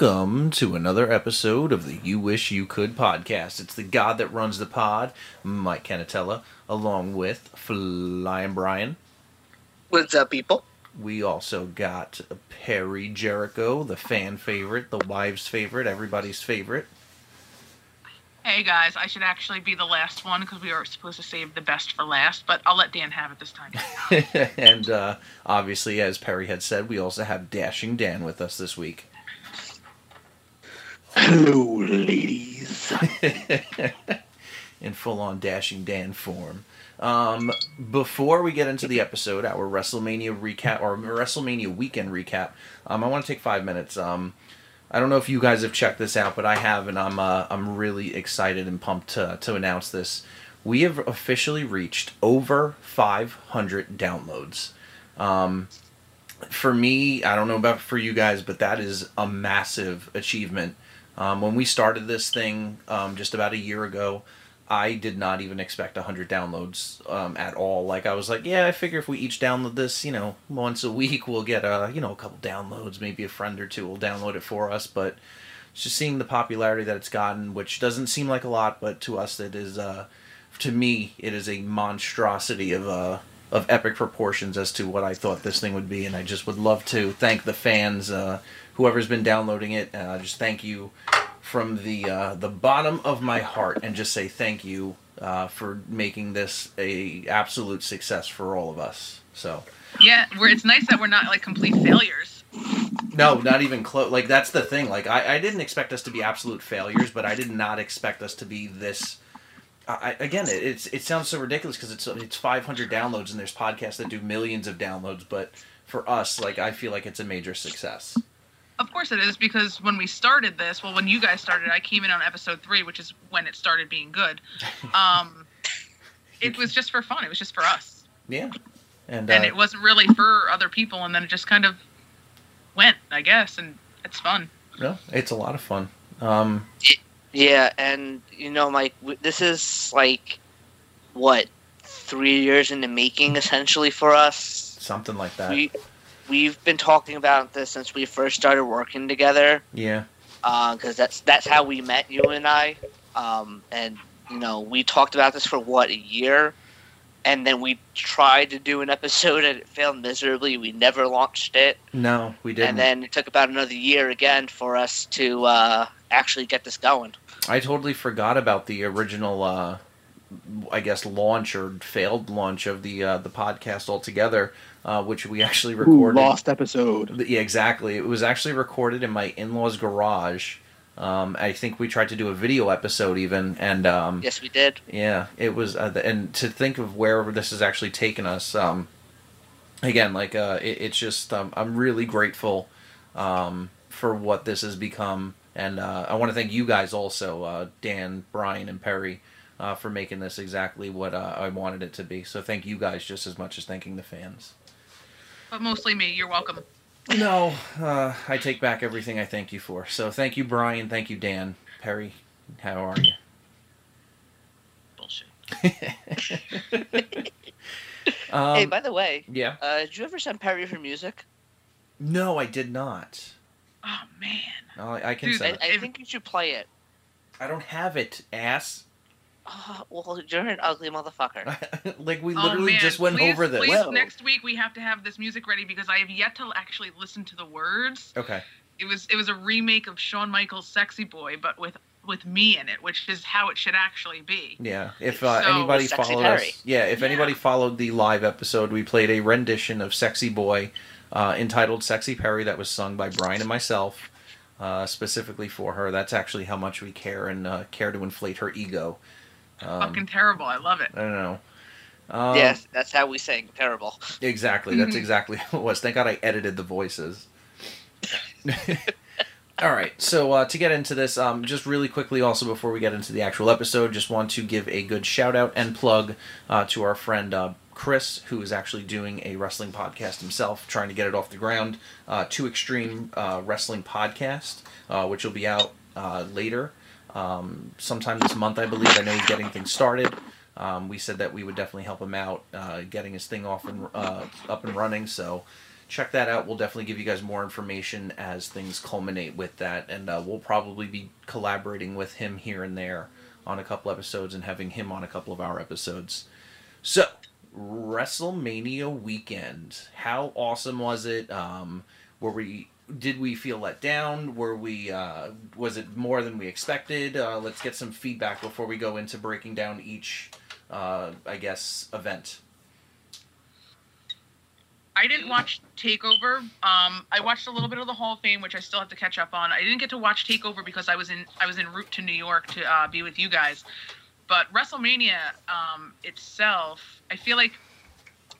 Welcome to another episode of the You Wish You Could podcast. It's the God that runs the pod, Mike Canatella, along with Flying Brian. What's up, people? We also got Perry Jericho, the fan favorite, the wives' favorite, everybody's favorite. Hey guys, I should actually be the last one because we are supposed to save the best for last, but I'll let Dan have it this time. and uh, obviously, as Perry had said, we also have Dashing Dan with us this week. Hello, ladies. in full on Dashing Dan form. Um, before we get into the episode, our WrestleMania recap or WrestleMania weekend recap, um, I want to take five minutes. Um, I don't know if you guys have checked this out, but I have, and I'm uh, I'm really excited and pumped to to announce this. We have officially reached over 500 downloads. Um, for me, I don't know about for you guys, but that is a massive achievement. Um, when we started this thing um, just about a year ago, I did not even expect 100 downloads um, at all. Like I was like, yeah, I figure if we each download this, you know, once a week, we'll get a you know a couple downloads. Maybe a friend or two will download it for us. But just seeing the popularity that it's gotten, which doesn't seem like a lot, but to us it is. Uh, to me, it is a monstrosity of uh, of epic proportions as to what I thought this thing would be, and I just would love to thank the fans, uh, whoever's been downloading it. Uh, just thank you from the uh, the bottom of my heart and just say thank you uh, for making this a absolute success for all of us. So yeah, we're, it's nice that we're not like complete failures. no, not even close. Like that's the thing. Like I, I didn't expect us to be absolute failures, but I did not expect us to be this. I, again, it, it's it sounds so ridiculous because it's it's 500 downloads and there's podcasts that do millions of downloads, but for us, like I feel like it's a major success. Of course it is because when we started this, well, when you guys started, I came in on episode three, which is when it started being good. Um, it was just for fun. It was just for us. Yeah, and and uh, it wasn't really for other people. And then it just kind of went, I guess, and it's fun. no, it's a lot of fun. Um, Yeah, and you know, Mike, this is like what three years in the making, essentially for us. something like that. We we've been talking about this since we first started working together, yeah, because that's that's how we met you and I. Um, and you know, we talked about this for what a year, and then we tried to do an episode and it failed miserably. We never launched it. no, we didn't. and then it took about another year again for us to uh, actually get this going. I totally forgot about the original, uh, I guess, launch or failed launch of the uh, the podcast altogether, uh, which we actually Ooh, recorded. lost episode. Yeah, exactly. It was actually recorded in my in-laws' garage. Um, I think we tried to do a video episode even, and um, Yes, we did. yeah, it was. Uh, the- and to think of where this has actually taken us, um, again, like uh, it, it's just um, I'm really grateful um, for what this has become, and uh, I want to thank you guys also, uh, Dan, Brian, and Perry, uh, for making this exactly what uh, I wanted it to be. So thank you guys just as much as thanking the fans. But mostly me. You're welcome. No, uh, I take back everything I thank you for. So thank you, Brian. Thank you, Dan. Perry, how are you? Bullshit. um, hey, by the way, yeah. uh, did you ever send Perry for music? No, I did not. Oh man. Oh, I, I can Dude, say I, it. I think you should play it. I don't have it, ass. Oh, well, you're an ugly motherfucker. like we oh literally man. just went please, over this. Please, Well- next week we have to have this music ready because I have yet to actually listen to the words. Okay. It was it was a remake of Shawn Michaels' "Sexy Boy," but with with me in it, which is how it should actually be. Yeah. If uh, So- anybody followed Perry. us, yeah. If Yeah. anybody followed the live episode, we played a rendition of "Sexy Boy," uh, entitled "Sexy Perry," that was sung by Brian and myself, uh, specifically for her. That's actually how much we care and uh, care to inflate her ego. Um, Fucking terrible. I love it. I don't know. Um, yes, that's how we sang. Terrible. Exactly. That's Mhm. exactly what it was. Thank God I edited the voices. All right. So uh, to get into this, um, just really quickly, also before we get into the actual episode, just want to give a good shout out and plug uh, to our friend uh, Chris, who is actually doing a wrestling podcast himself, trying to get it off the ground. Uh, Two Extreme uh, Wrestling Podcast, uh, which will be out uh, later, um, sometime this month, I believe. I know he's getting things started. Um, we said that we would definitely help him out uh, getting his thing off and uh, up and running. So check that out. We'll definitely give you guys more information as things culminate with that, and uh, we'll probably be collaborating with him here and there on a couple episodes and having him on a couple of our episodes. So, WrestleMania weekend, how awesome was it? Um, were we did we feel let down? Were we uh, was it more than we expected? Uh, let's get some feedback before we go into breaking down each, uh, I guess, event. I didn't watch Takeover. Um, I watched a little bit of the Hall of Fame, which I still have to catch up on. I didn't get to watch Takeover because I was in I was en route to New York to uh, be with you guys. But WrestleMania um, itself, I feel like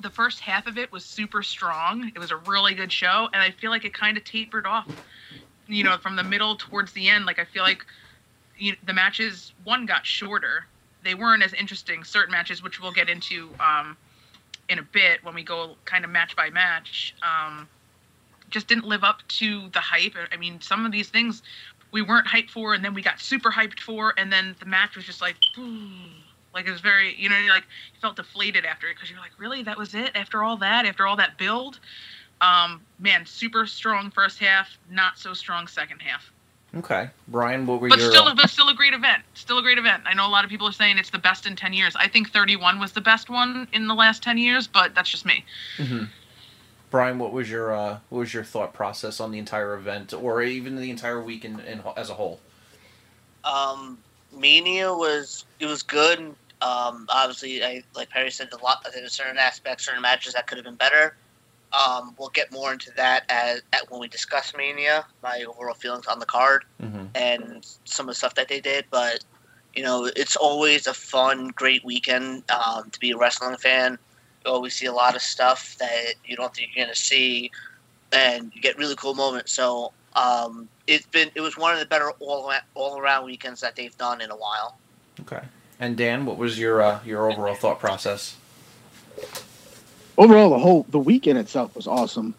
the first half of it was super strong. It was a really good show, and I feel like it kind of tapered off. You know, from the middle towards the end, like I feel like you know, the matches one got shorter. They weren't as interesting. Certain matches, which we'll get into. Um, in a bit when we go kind of match by match um, just didn't live up to the hype i mean some of these things we weren't hyped for and then we got super hyped for and then the match was just like like it was very you know like you felt deflated after it because you're like really that was it after all that after all that build um, man super strong first half not so strong second half Okay, Brian, what were but your? still, but still a great event. Still a great event. I know a lot of people are saying it's the best in ten years. I think 31 was the best one in the last 10 years, but that's just me. hmm Brian, what was your uh, what was your thought process on the entire event, or even the entire week in, in, as a whole? Um, Mania was it was good. Um, obviously, I like Perry said, a lot. There were certain aspects, certain matches that could have been better. Um, we'll get more into that as at when we discuss Mania, my overall feelings on the card Mm-hmm. and some of the stuff that they did. But you know, it's always a fun, great weekend um, to be a wrestling fan. You always see a lot of stuff that you don't think you're gonna see, and you get really cool moments. So um, it's been it was one of the better all all around weekends that they've done in a while. Okay. And Dan, what was your uh, your overall thought process? overall the whole the weekend itself was awesome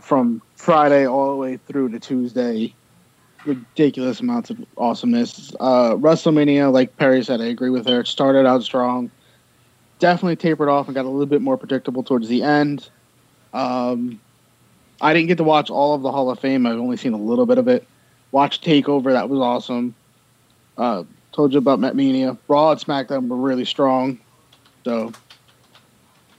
from friday all the way through to tuesday ridiculous amounts of awesomeness uh wrestlemania like perry said i agree with her it started out strong definitely tapered off and got a little bit more predictable towards the end um i didn't get to watch all of the hall of fame i've only seen a little bit of it watch takeover that was awesome uh told you about Metmania. raw and smackdown were really strong so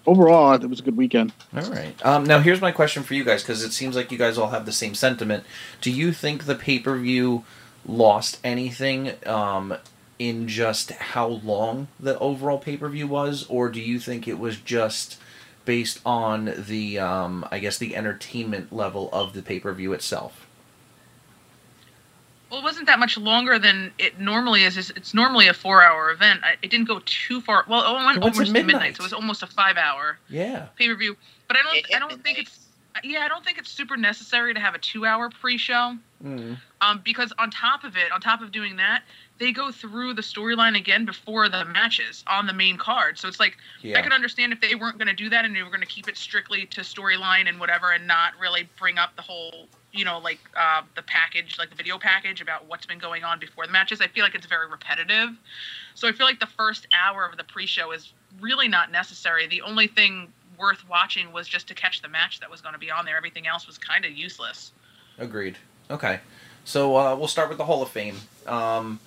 overall, it was a good weekend. All right. Um, now here's my question for you guys because it seems like you guys all have the same sentiment. Do you think the pay per view lost anything um, in just how long the overall pay per view was, or do you think it was just based on the um, I guess the entertainment level of the pay per view itself? Well, it wasn't that much longer than it normally is. It's- It's normally a four-hour event. I- It didn't go too far. Well, it went It went to almost to midnight. midnight. so it was almost a five-hour Yeah. pay-per-view. But I don't, It I don't think it's, yeah, I don't think it's super necessary to have a two-hour pre-show. Mm. Um, because on top of it, on top of doing that, they go through the storyline again before the matches on the main card. So it's like I Yeah. could understand if they weren't going to do that and they were going to keep it strictly to storyline and whatever, and not really bring up the whole, you know, like uh, the package, like the video package about what's been going on before the matches. I feel like it's very repetitive. So I feel like the first hour of the pre-show is really not necessary. The only thing worth watching was just to catch the match that was going to be on there. Everything else was kind of useless. Agreed. Okay. So uh, we'll start with the Hall of Fame. Um,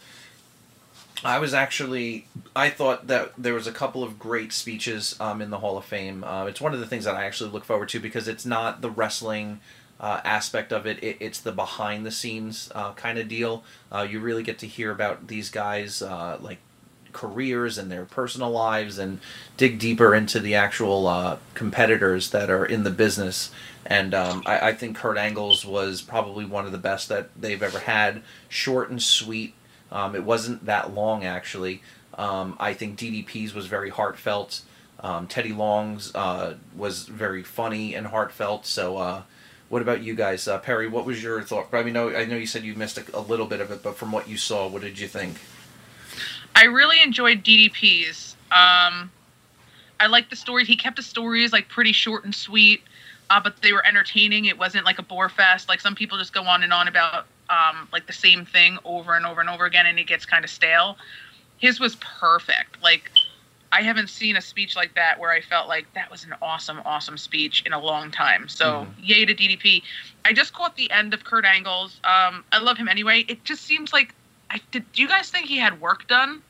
I was actually, I thought that there was a couple of great speeches um, in the Hall of Fame. Uh, it's one of the things that I actually look forward to because it's not the wrestling uh, aspect of it, it it's the behind the scenes uh, kind of deal. Uh, you really get to hear about these guys, uh, like careers and their personal lives and dig deeper into the actual uh, competitors that are in the business. And um, I, I think Kurt Angle's was probably one of the best that they've ever had. Short and sweet. Um, it wasn't that long actually. Um, I think DDP's was very heartfelt. Um, Teddy Long's uh, was very funny and heartfelt. So, uh, what about you guys, uh, Perry? What was your thought? I mean, I know you said you missed a, a little bit of it, but from what you saw, what did you think? I really enjoyed DDP's. Um, I liked the stories. He kept the stories like pretty short and sweet, uh, but they were entertaining. It wasn't like a bore fest. Like some people just go on and on about um, like the same thing over and over and over again, and it gets kind of stale. His was perfect. Like I haven't seen a speech like that where I felt like that was an awesome, awesome speech in a long time. So Mhm. yay to DDP. I just caught the end of Kurt Angle's. Um, I love him anyway. It just seems like I did. Do you guys think he had work done?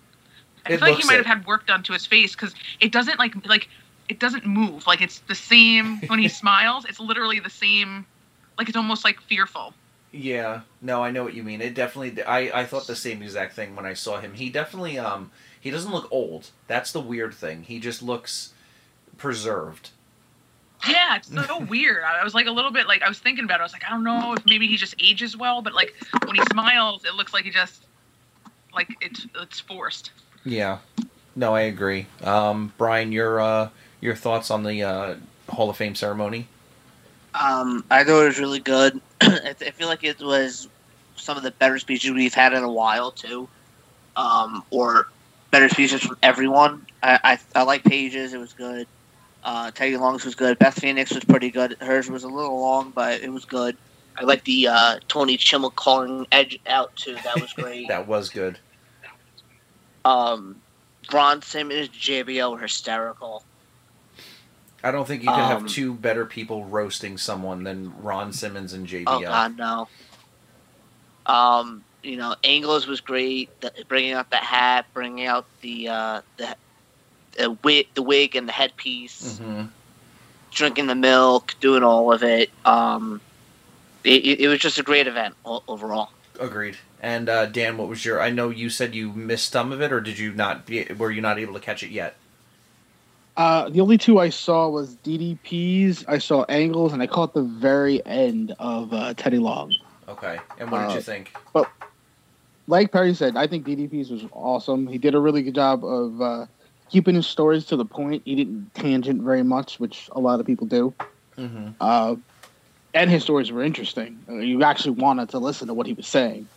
I It feel like he might it. have had work done to his face because it doesn't like like it doesn't move. Like it's the same when he smiles. It's literally the same. Like it's almost like fearful. Yeah, no, I know what you mean. It definitely. I I thought the same exact thing when I saw him. He definitely um he doesn't look old. That's the weird thing. He just looks preserved. Yeah, it's so weird. I was like a little bit like I was thinking about it. I was like, I don't know if maybe he just ages well, but like when he smiles, it looks like he just like it's it's forced. Yeah, no, I agree. Um, Brian, your uh your thoughts on the uh, Hall of Fame ceremony? Um, I thought it was really good. I I feel like it was some of the better speeches we've had in a while too, um, or better speeches from everyone. I I, I like Pages. it was good. Uh, Teddy Long's was good. Beth Phoenix was pretty good. Hers was a little long, but it was good. I like the uh, Tony Chimel calling Edge out too. That was great. That was good. um, Ron Simmons, JBL were hysterical. I don't think you can have Um, two better people roasting someone than Ron Simmons and JBL. Oh God, no. Um, you know, Angles was great. The, bringing out the hat, bringing out the uh, the the wig, the wig and the headpiece, hmm drinking the milk, doing all of it. Um, it, it it was just a great event overall. Agreed. And uh, Dan, what was your? I know you said you missed some of it, or did you not? Be, were you not able to catch it yet? Uh, the only two I saw was DDP's. I saw Angles, and I caught the very end of uh, Teddy Long. Okay. And what did you think? But Like Perry said, I think DDP's was awesome. He did a really good job of uh, keeping his stories to the point. He didn't tangent very much, which a lot of people do. Mm-hmm. Uh, and his stories were interesting. Uh, you actually wanted to listen to what he was saying.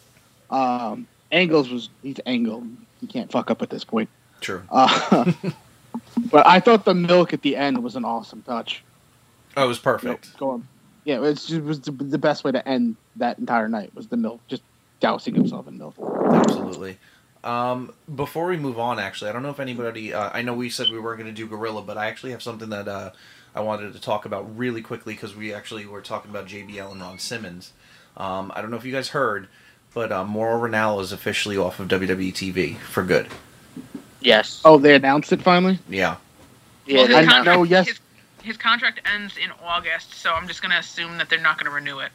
Um, Angles was he's Angle. You can't fuck up at this point. True. Uh, but I thought the milk at the end was an awesome touch. Oh, it was perfect. going, yeah, it's just, it was the, the best way to end that entire night was the milk, just dousing himself in milk. Absolutely. Um, before we move on, actually, I don't know if anybody. Uh, I know we said we weren't going to do Gorilla, but I actually have something that uh, I wanted to talk about really quickly because we actually were talking about JBL and Ron Simmons. Um, I don't know if you guys heard, but uh, Mauro Ranallo is officially off of WWE TV for good. Yes. Oh, they announced it finally. Yeah. yeah. well, his I know, yes. his, his contract ends in August, so I'm just gonna assume that they're not gonna renew it.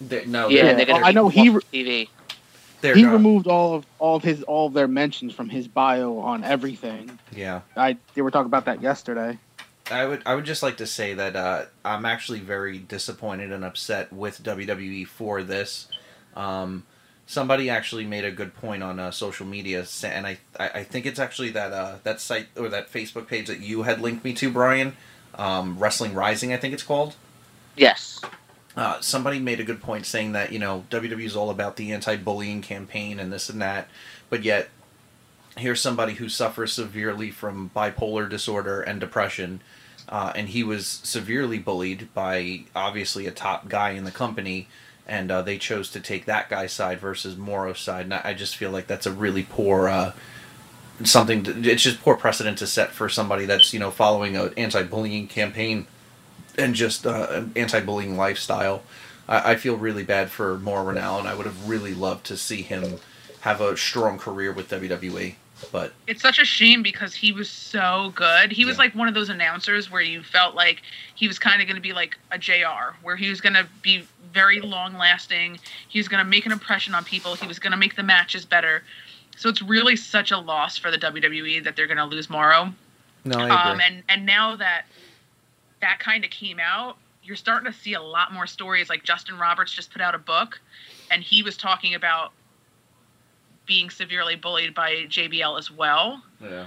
They, no. yeah, they're- they're gonna I know he off TV. they're he gonna- removed all of all of his all of their mentions from his bio on everything. Yeah. I they were talking about that yesterday. I would I would just like to say that uh, I'm actually very disappointed and upset with WWE for this. Um, somebody actually made a good point on uh, social media, and I I think it's actually that uh, that site or that Facebook page that you had linked me to, Brian. Um, Wrestling Rising, I think it's called. Yes. Uh, somebody made a good point saying that you know WWE is all about the anti-bullying campaign and this and that, but yet here's somebody who suffers severely from bipolar disorder and depression, uh, and he was severely bullied by obviously a top guy in the company, and uh, they chose to take that guy's side versus Mauro's side, and I just feel like that's a really poor. Uh, something to, it's just poor precedent to set for somebody that's you know following an anti-bullying campaign and just uh, an anti-bullying lifestyle. I, I feel really bad for Mauro now, and I would have really loved to see him have a strong career with WWE. But It's such a shame because he was so good. He was Yeah. like one of those announcers where you felt like he was kind of going to be like a JR, where he was going to be very long lasting. He was going to make an impression on people. He was going to make the matches better. So it's really such a loss for the WWE that they're going to lose Mauro. no, I Um, and and now that that kind of came out, you're starting to see a lot more stories. Like Justin Roberts just put out a book, and he was talking about being severely bullied by JBL as well. yeah,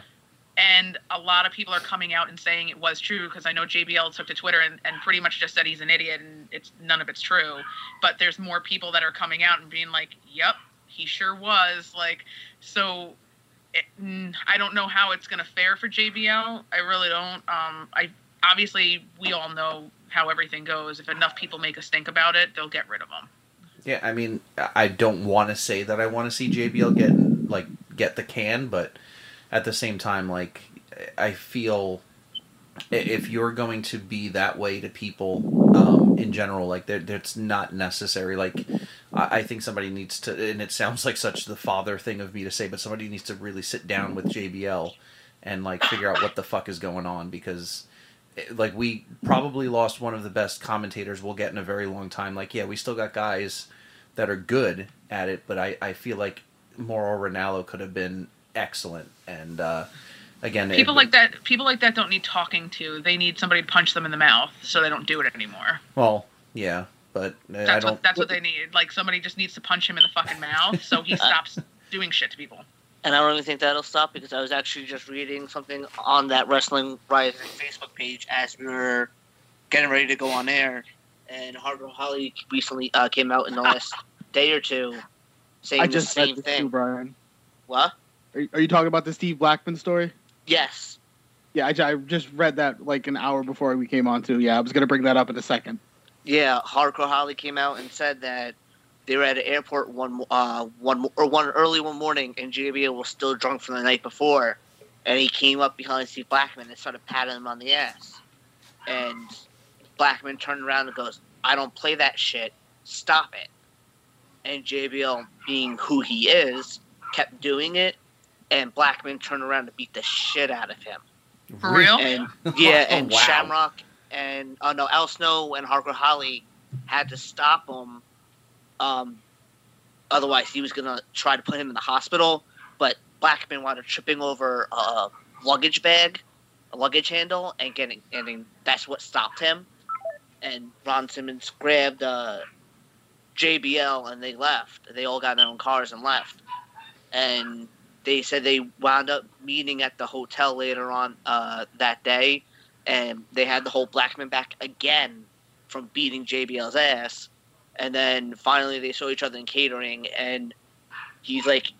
And a lot of people are coming out and saying it was true because I know JBL took to Twitter and, and pretty much just said he's an idiot and it's none of it's true. But there's more people that are coming out and being like, "Yep, he sure was." Like, so it, I don't know how it's gonna fare for JBL. I really don't. Um, I obviously we all know how everything goes. If enough people make a stink about it, they'll get rid of him. Yeah. I mean, I don't want to say that I want to see JBL get like get the can, but at the same time, like I feel if you're going to be that way to people um, in general, like that, that's not necessary. Like I, I think somebody needs to, and it sounds like such the father thing of me to say, but somebody needs to really sit down with JBL and like figure out what the fuck is going on because like we probably lost one of the best commentators we'll get in a very long time like yeah we still got guys that are good at it but i, I feel like Mauro Ranallo could have been excellent and uh again People it- like that. People like that don't need talking to. They need somebody to punch them in the mouth, so they don't do it anymore. well yeah but uh, i That's don't what that's what they need. Like somebody just needs to punch him in the fucking mouth, so he stops doing shit to people. And I don't even think that'll stop because I was actually just reading something on that Wrestling Rising Facebook page as we were getting ready to go on air, and Hardcore Holly recently uh, came out in the last day or two saying I the just same thing. too, Brian. What? Are, are you talking about the Steve Blackman story? Yes. Yeah, I, I just read that like an hour before we came on too. Yeah, I was gonna bring that up in a second. Yeah, Hardcore Holly came out and said that they were at an airport one uh one or one early one morning, and JBL was still drunk from the night before, and he came up behind Steve Blackman and started patting him on the ass, and Blackman turned around and goes, "I don't play that shit. Stop it." And JBL, being who he is, kept doing it, and Blackman turned around to beat the shit out of him. For real? And yeah, Oh, and wow. Shamrock and oh no, Al Snow and Hardcore Holly had to stop him. Um, otherwise, he was gonna try to put him in the hospital. But Blackman wound up tripping over a luggage bag, a luggage handle, and getting and that's what stopped him. And Ron Simmons grabbed uh, JBL and they left. They all got in their own cars and left. And they said they wound up meeting at the hotel later on uh, that day, and they had the whole Blackman back again from beating JBL's ass. And then finally they saw each other in catering, and he's like,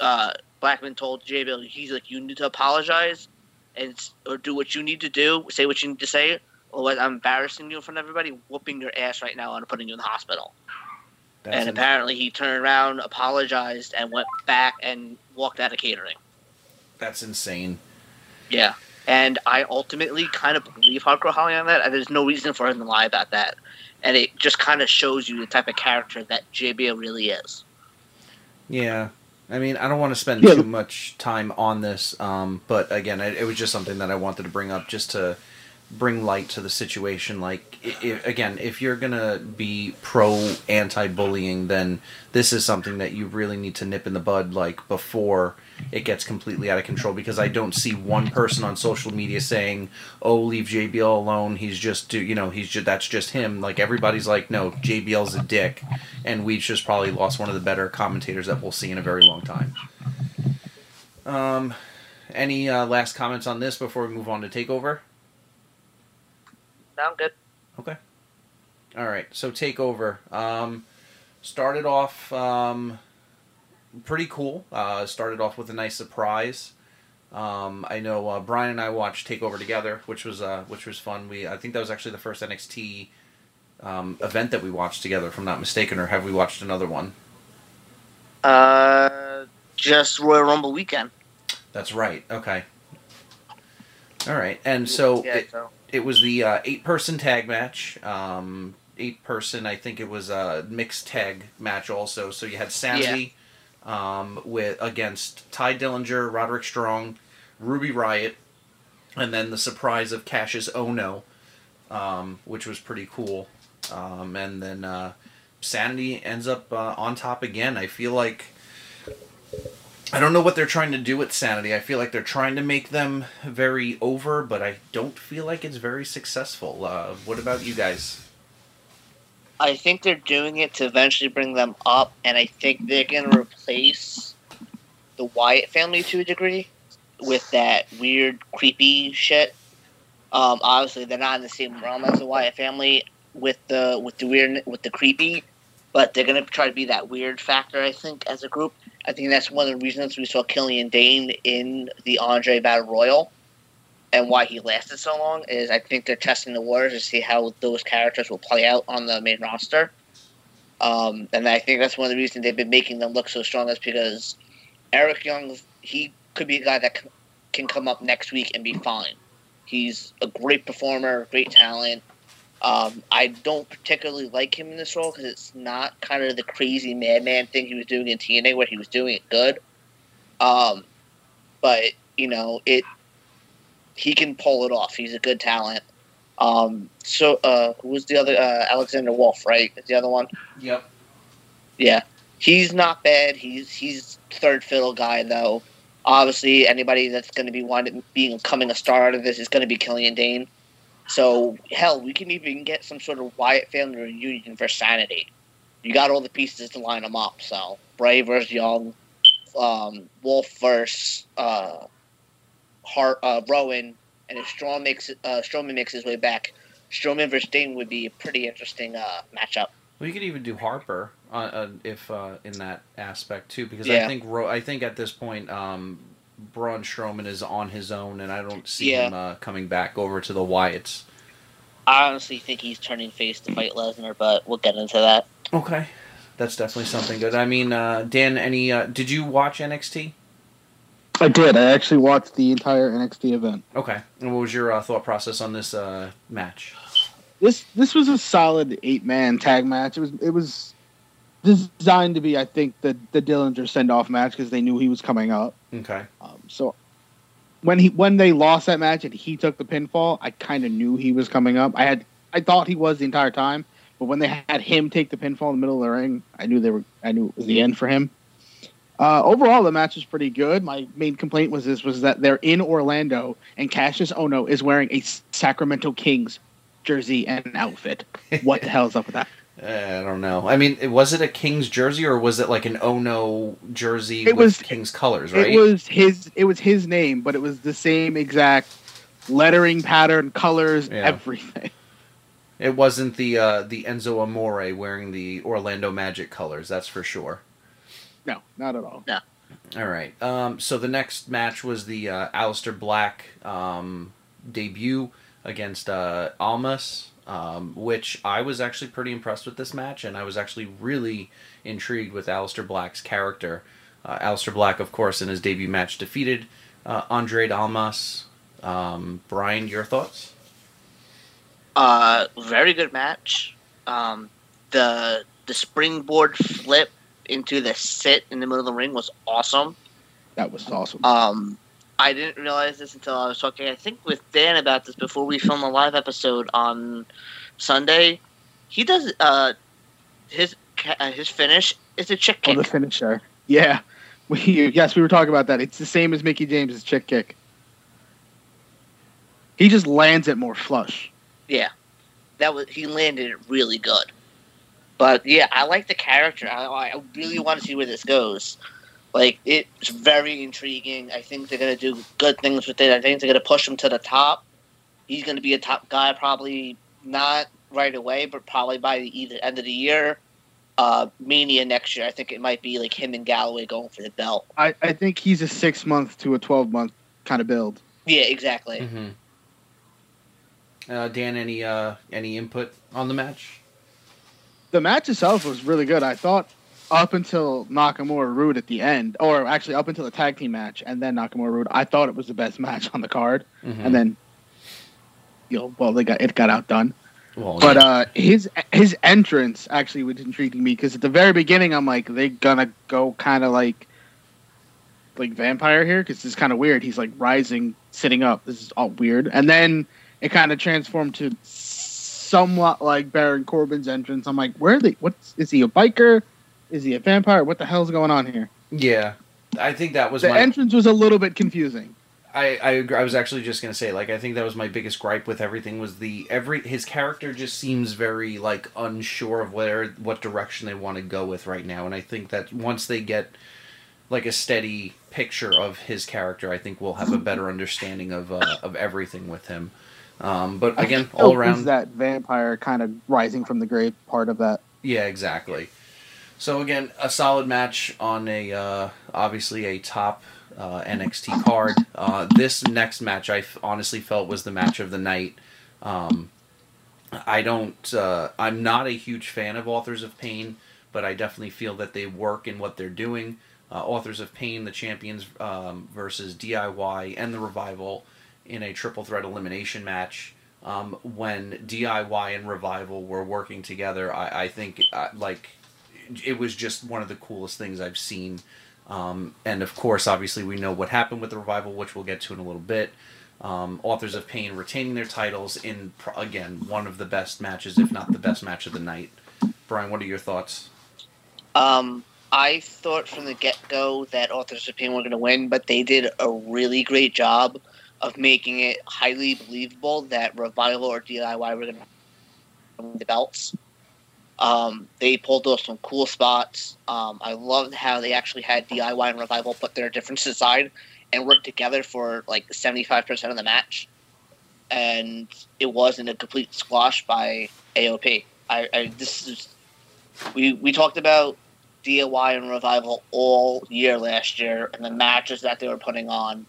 uh, Blackman told JBL, he's like, you need to apologize and or do what you need to do, say what you need to say, or I'm embarrassing you in front of everybody, whooping your ass right now and putting you in the hospital That's and apparently he turned around, apologized, and went back and walked out of catering. that's insane Yeah. And I ultimately kind of believe Hardcore Holly on that. and There's no reason for him to lie about that. And it just kind of shows you the type of character that JBL really is. Yeah, I mean, I don't want to spend Yeah, too much time on this, um, but again, it, it was just something that I wanted to bring up just to bring light to the situation. Like, i i again, if you're gonna be pro anti-bullying, then this is something that you really need to nip in the bud, like before it gets completely out of control. Because I don't see one person on social media saying, "Oh, leave JBL alone. He's just, do you know, he's just that's just him." Like everybody's like, "No, JBL's a dick," and we've just probably lost one of the better commentators that we'll see in a very long time. Um, any uh, last comments on this before we move on to takeover? Sound good? Okay. All right, so takeover. Um, started off um, pretty cool. Uh, started off with a nice surprise. Um, I know uh, Brian and I watched Takeover together, which was uh, which was fun. We I think that was actually the first NXT um, event that we watched together, if I'm not mistaken, or have we watched another one? Uh, just Royal Rumble weekend. That's right. Okay. All right, and so yeah, it, so it was the uh, eight person tag match. Um, eight person, I think it was a mixed tag match also. So you had Sanity um, with against Tye Dillinger, Roderick Strong, Ruby Riott, and then the surprise of Kassius Ohno, um, which was pretty cool. Um, and then uh, Sanity ends up uh, on top again. I feel like. I don't know what they're trying to do with Sanity. I feel like they're trying to make them very over, but I don't feel like it's very successful. Uh, what about you guys? I think they're doing it to eventually bring them up, and I think they're going to replace the Wyatt family to a degree with that weird, creepy shit. Um, obviously, they're not in the same realm as the Wyatt family with the with the weird with the creepy, but they're going to try to be that weird factor. I think as a group, I think that's one of the reasons we saw Killian Dain in the Andre Battle Royal. And why he lasted so long is I think they're testing the waters to see how those characters will play out on the main roster. Um, and I think that's one of the reasons they've been making them look so strong is because Eric Young, he could be a guy that can come up next week and be fine. He's a great performer, great talent. Um, I don't particularly like him in this role because it's not kind of the crazy madman thing he was doing in TNA where he was doing it good. Um, but you know it, he can pull it off. He's a good talent. Um, so uh, who was the other? Uh, Alexander Wolfe, right? Is the other one? Yep. Yeah, he's not bad. He's he's third fiddle guy though. Obviously, anybody that's going to be wanting being coming a star out of this is going to be Killian Dain. So hell, we can even get some sort of Wyatt family reunion for Sanity. You got all the pieces to line them up. So Bray versus Young, um, Wolfe versus uh, Hart, uh, Rowan, and if Strowman makes uh, Strowman makes his way back, Strowman versus Dain would be a pretty interesting uh, matchup. Well, you could even do Harper uh, uh, if uh, in that aspect too, because I think Ro- I think at this point, um, Braun Strowman is on his own, and I don't see Yeah. him uh, coming back over to the Wyatts. I honestly think he's turning face to fight Lesnar, but we'll get into that. Okay, that's definitely something good. I mean, uh, Dan, any? Uh, did you watch NXT? I did. I actually watched the entire NXT event. Okay, and what was your uh, thought process on this uh, match? This this was a solid eight man tag match. It was it was designed to be, I think, the the Dillinger send off match because they knew he was coming up. Okay, Um, so when he when they lost that match and he took the pinfall, I kind of knew he was coming up. I had I thought he was the entire time, but when they had him take the pinfall in the middle of the ring, I knew they were I knew it was the end for him. Uh, overall, the match was pretty good. My main complaint was this was that they're in Orlando and Kassius Ohno is wearing a Sacramento Kings jersey and outfit. What the hell is up with that? Uh, I don't know. I mean, was it a King's jersey or was it like an Ono jersey It with was- King's colors? Right. It was his. It was his name, but it was the same exact lettering pattern, colors, Yeah. everything. It wasn't the uh, the Enzo Amore wearing the Orlando Magic colors. That's for sure. No, not at all. No. All right. Um, so the next match was the uh, Aleister Black um, debut against uh, Almas, um, which I was actually pretty impressed with this match, and I was actually really intrigued with Aleister Black's character. Uh, Aleister Black, of course, in his debut match defeated uh, Andrade Almas. Um, Brian, your thoughts? Uh, very good match. Um, the the springboard flip into the sit in the middle of the ring was awesome. That was awesome. Um, I didn't realize this until I was talking, I think, with Dan about this before we filmed a live episode on Sunday. He does uh, his uh, his finish is a chick Oh, kick. the finisher. Yeah. We, yes, we were talking about that. It's the same as Mickie James's chick kick. He just lands it more flush. Yeah, that was he landed it really good. But yeah, I like the character. I, I really want to see where this goes. Like it's very intriguing. I think they're gonna do good things with it. I think they're gonna push him to the top. He's gonna be a top guy, probably not right away, but probably by the either end of the year. Uh, Mania next year. I think it might be like him and Galloway going for the belt. I, I think he's a six month to a 12 month kind of build. Yeah, exactly. Mm-hmm. Uh, Dan, any uh, any input on the match? The match itself was really good. I thought up until Nakamura Roode at the end, or actually up until the tag team match and then Nakamura Roode, I thought it was the best match on the card. Mhm. And then, you know, well, they got it got outdone. well, But yeah. uh, his his entrance actually was intriguing me because at the very beginning I'm like they gonna go kind of like like vampire here because it's kind of weird. He's like rising, sitting up. This is all weird, and then it kind of transformed to somewhat like Baron Corbin's entrance. I'm like, where are they? What's is he a biker? Is he a vampire? What the hell's going on here? yeah, I think that was The my. entrance was a little bit confusing. I, I agree- I was actually just gonna say like I think that was my biggest gripe with everything was the every his character just seems very like unsure of where what direction they want to go with right now and I think that once they get like a steady picture of his character I think we'll have a better understanding of uh, of everything with him um, but again all around that vampire kind of rising from the grave part of that. Yeah, exactly. So again, a solid match on a uh, obviously a top uh, NXT card. Uh, this next match, I f- honestly felt was the match of the night. Um, I don't. Uh, I'm not a huge fan of Authors of Pain, but I definitely feel that they work in what they're doing. uh, Authors of Pain, the champions um, versus DIY and the Revival in a triple threat elimination match. Um, when DIY and Revival were working together, I, I think uh, like it was just one of the coolest things I've seen. Um, and of course, obviously, we know what happened with the Revival, which we'll get to in a little bit. Um, Authors of Pain retaining their titles in again one of the best matches, if not the best match of the night. Brian, what are your thoughts? Um, I thought from the get go that Authors of Pain were going to win, but they did a really great job of making it highly believable that Revival or DIY were going to win the belts. Um, they pulled off some cool spots. Um, I loved how they actually had DIY and Revival put their differences aside and work together for like 75% of the match. And it wasn't a complete squash by AOP. I, I this is we we talked about DIY and Revival all year last year and the matches that they were putting on,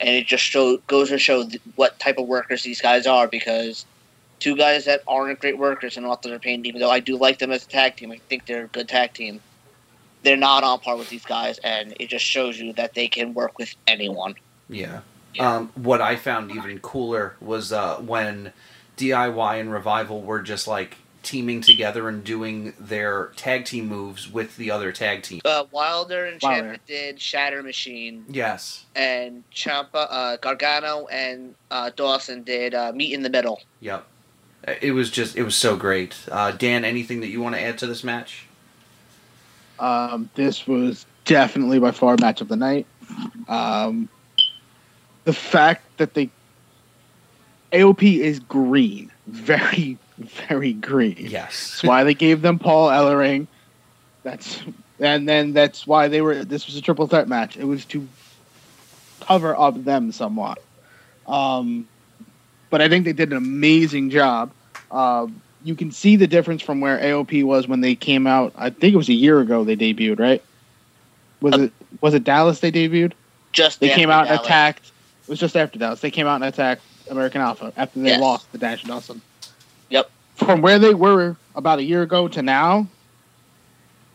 and it just show goes to show th- what type of workers these guys are because two guys that aren't great workers and Authors of Pain, even though I do like them as a tag team, I think they're a good tag team. They're not on par with these guys, and it just shows you that they can work with anyone. Yeah. Yeah. Um, what I found even cooler was uh, when DIY and Revival were just like teaming together and doing their tag team moves with the other tag team. Uh, Wilder and Wilder. Ciampa did Shatter Machine, Yes. and Ciampa, uh, Gargano and uh, Dawson did uh, Meet in the Middle. Yep. Uh, It was just it was so great. Uh, Dan, anything that you want to add to this match? Um, this was definitely by far match of the night. Um, the fact that they AOP is green, very very green. Yes. That's why they gave them Paul Ellering. That's and then that's why they were. This was a triple threat match. It was to cover up them somewhat. Um, but I think they did an amazing job. Uh, you can see the difference from where AOP was when they came out. I think it was a year ago they debuted, right? Was Uh, it was it Dallas they debuted? Just They after came out and attacked. It was just after Dallas. They came out and attacked American Alpha after they Yes. lost the Dash and Dawson. Yep. From where they were about a year ago to now,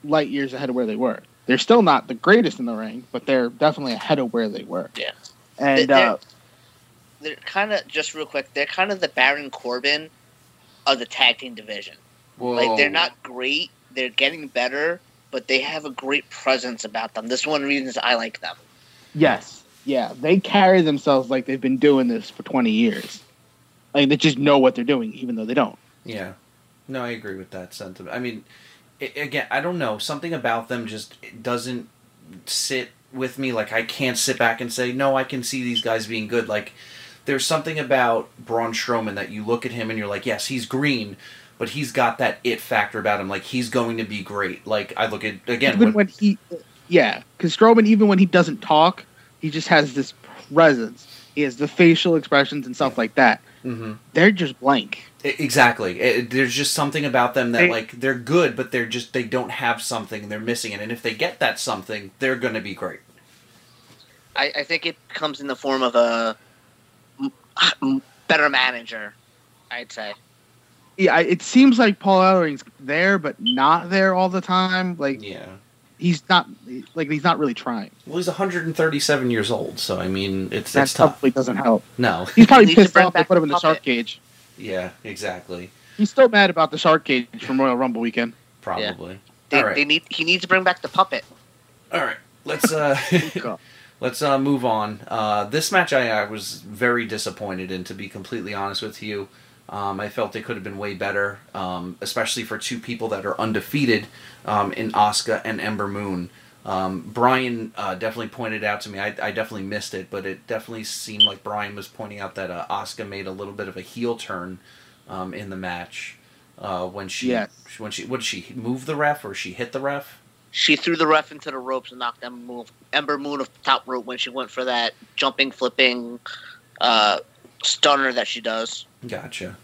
light years ahead of where they were. They're still not the greatest in the ring, but they're definitely ahead of where they were. Yeah. And They're- uh, They're kind of just real quick. They're kind of the Baron Corbin of the tag team division. Like they're not great. They're getting better, but they have a great presence about them. This is one of the reasons I like them. yes, yeah, they carry themselves like they've been doing this for 20 years. Like they just know what they're doing, even though they don't. Yeah. No, I agree with that sentiment. I mean, i again, I don't know. Something about them just doesn't sit with me. Like, I can't sit back and say, no, I can see these guys being good. Like, there's something about Braun Strowman that you look at him and you're like, yes, he's green, but he's got that it factor about him. Like, he's going to be great. Like, I look at, again, even when, when he, yeah, because Strowman, even when he doesn't talk, he just has this presence. He has the facial expressions and stuff like that. Mhm. They're just blank. I- Exactly. It- there's just something about them that They- like they're good, but they're just they don't have something. They're missing it, and if they get that something, they're going to be great. I, I think it comes in the form of a m- m- better manager. I'd say. Yeah, it seems like Paul Ellering's there, but not there all the time. Like Yeah. he's not, like he's not really trying. Well, he's 137 years old, so I mean, it's That it's tough. probably doesn't help. No. He's probably Needs pissed off they put him in the shark cage. Yeah. Exactly. He's still mad about the shark cage from Royal Rumble weekend. Probably. They, All right. they need he needs to bring back the puppet. All right. Let's uh let's uh move on. Uh, this match I, I was very disappointed in, to be completely honest with you. Um, I felt it could have been way better, um, especially for two people that are undefeated um, in Asuka and Ember Moon. Um, Brian uh, definitely pointed out to me. I, I definitely missed it, but it definitely seemed like Brian was pointing out that uh, Asuka made a little bit of a heel turn um, in the match uh, when she Yes. when she what did she move the ref or she hit the ref? She threw the ref into the ropes and knocked Ember Moon, Ember Moon off the top rope when she went for that jumping, flipping uh, stunner that she does. Gotcha.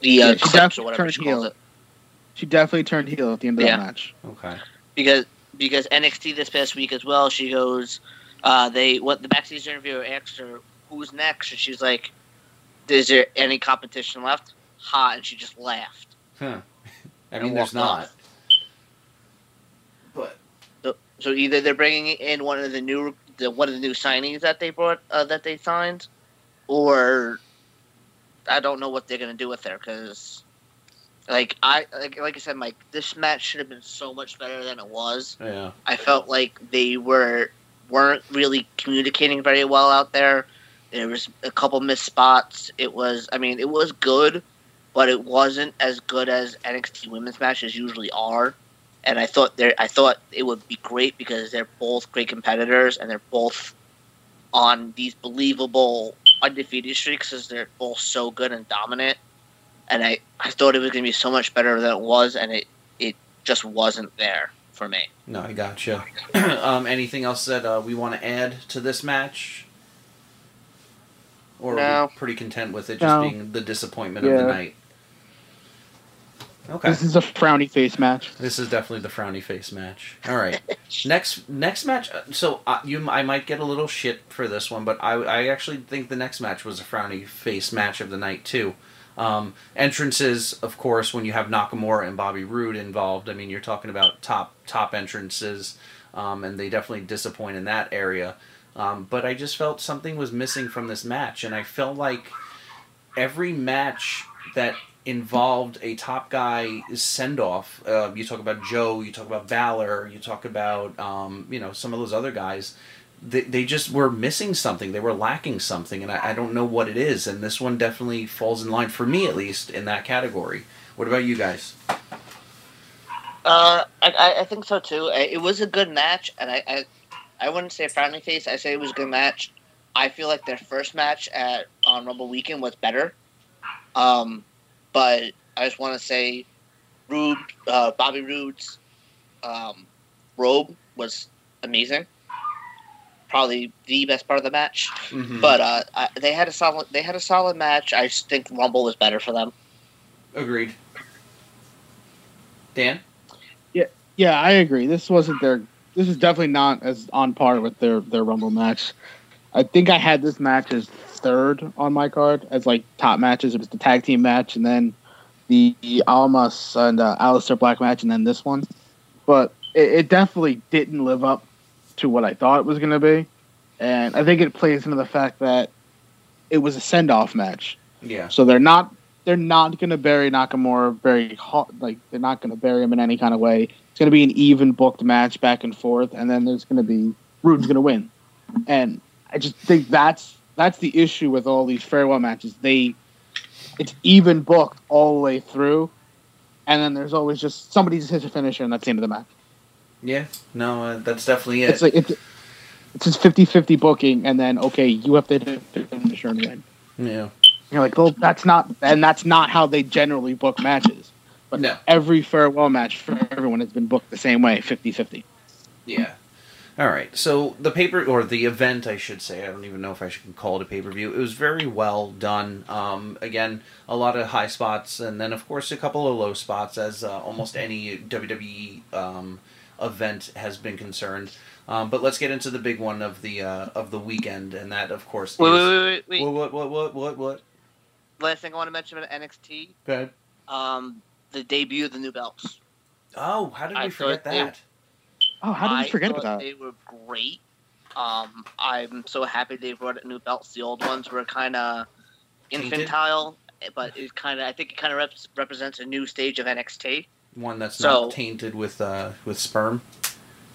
The uh, Yeah, she clips definitely or whatever turned she calls heel. it. She definitely turned heel at the end of Yeah. that match. Okay. because because NXT this past week as well. She goes, uh, they what the backstage interviewer asked her who's next, and she's like, "Is there any competition left?" Ha, and she just laughed. Huh. I And mean, there's not. off. But So either they're bringing in one of the new the one of the new signings that they brought uh, that they signed, or I don't know what they're gonna do with her because. Like I like like I said, Mike, this match should have been so much better than it was. Yeah. I felt like they were weren't really communicating very well out there. There was a couple missed spots. It was, I mean, it was good, but it wasn't as good as NXT women's matches usually are. And I thought there, I thought it would be great because they're both great competitors and they're both on these believable undefeated streaks because they're both so good and dominant. And I, I thought it was going to be so much better than it was, and it, it just wasn't there for me. No, I gotcha. um, anything else that uh, we want to add to this match? Or are No. we pretty content with it just No. being the disappointment of the night? Okay. This is a frowny face match. This is definitely the frowny face match. All right, next next match. uh, So uh, you, I might get a little shit for this one, but I, I actually think the next match was a frowny face match of the night too. Um, entrances, of course, when you have Nakamura and Bobby Roode involved. I mean, you're talking about top top entrances, um, and they definitely disappoint in that area. Um, but I just felt something was missing from this match, and I felt like every match that involved a top guy send off. Uh, you talk about Joe, you talk about Balor, you talk about um, you know some of those other guys. They, they just were missing something. They were lacking something, and I, I don't know what it is. And this one definitely falls in line for me, at least, in that category. What about you guys? Uh, I- I, think so too. It was a good match, and I, I, I wouldn't say frowny face. I say it was a good match. I feel like their first match at on Rumble Weekend was better. Um, but I just want to say, Roode, uh, Bobby Roode's um, robe was amazing. Probably the best part of the match. Mhm. But uh, I, they had a solid they had a solid match. I just think Rumble was better for them. agreed. Dan, Yeah, I agree. This wasn't their. This is definitely not as on par with their their Rumble match. I think I had this match as third on my card as like top matches. It was the tag team match, and then the, the Almas and uh, Aleister Black match, and then this one. But it, it definitely didn't live up to what I thought it was going to be, and I think it plays into the fact that it was a send off match. yeah, So they're not they're not going to bury Nakamura very hot. Like they're not going to bury him in any kind of way. It's going to be an even booked match back and forth, and then there's going to be Roode's going to win. And I just think that's that's the issue with all these farewell matches. They it's even booked all the way through, and then there's always just somebody just hits a finisher, and that's the end of the match. Yeah. No, uh, that's definitely it. It's like it's it's just 50-50 booking, and then okay, you have to hit a finisher yeah. You're like, well, that's not, and that's not how they generally book matches. But No. every farewell match for everyone has been booked the same way, 50-50. Yeah. All right. So the paper or the event, I should say, I don't even know if I should call it a pay per view. It was very well done. Um, again, a lot of high spots, and then of course a couple of low spots, as uh, almost any WWE um, event has been concerned. Um, but let's get into the big one of the uh, of the weekend, and that of course Wait, is wait, wait, wait, wait. what what what what what Last thing I want to mention about NXT, what? um, the debut of the new belts. Oh, how did I we forget thought they- that? Oh, how did I we forget about that? They were great. Um, I'm so happy they brought new belts. The old ones were kind of infantile, but it kind of I think it kind of rep- represents a new stage of NXT. One that's So- not tainted with uh, with sperm.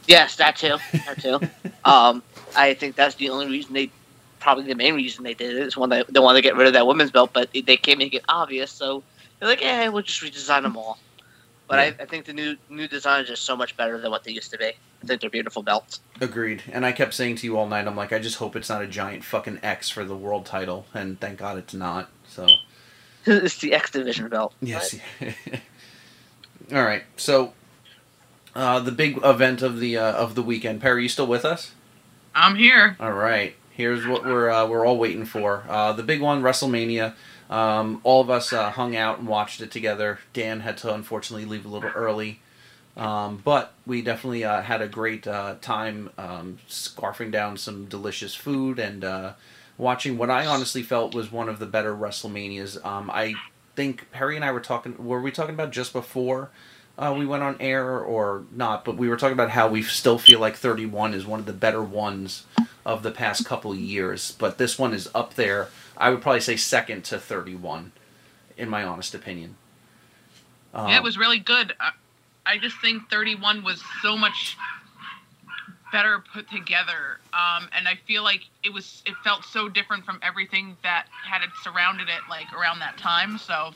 Yes, that too. That too. um, I think that's the only reason they, probably the main reason they did it is when they, they want to get rid of that women's belt, but they can't make it obvious, so they're like, yeah, we'll just redesign them all. But Yeah. I, I think the new new designs are so much better than what they used to be. I think they're beautiful belts. Agreed. And I kept saying to you all night, I'm like, I just hope it's not a giant fucking X for the world title, and thank God it's not. So it's the X Division belt. yes. all right. So uh, the big event of the uh, of the weekend. Perry, you still with us? I'm here. All right. Here's what we're uh, we're all waiting for. Uh, the big one, WrestleMania. Um, all of us uh, hung out and watched it together. Dan had to unfortunately leave a little early, um, but we definitely uh, had a great uh, time um, scarfing down some delicious food and uh, watching what I honestly felt was one of the better WrestleManias. Um, I think Perry and I were talking. Were we talking about just before uh, we went on air or not, but we were talking about how we still feel like 31 is one of the better ones of the past couple years. But this one is up there. I would probably say second to 31, in my honest opinion. Um, yeah, it was really good. I, I just think 31 was so much better put together, um, and I feel like it was. It felt so different from everything that had it surrounded it, like around that time. So.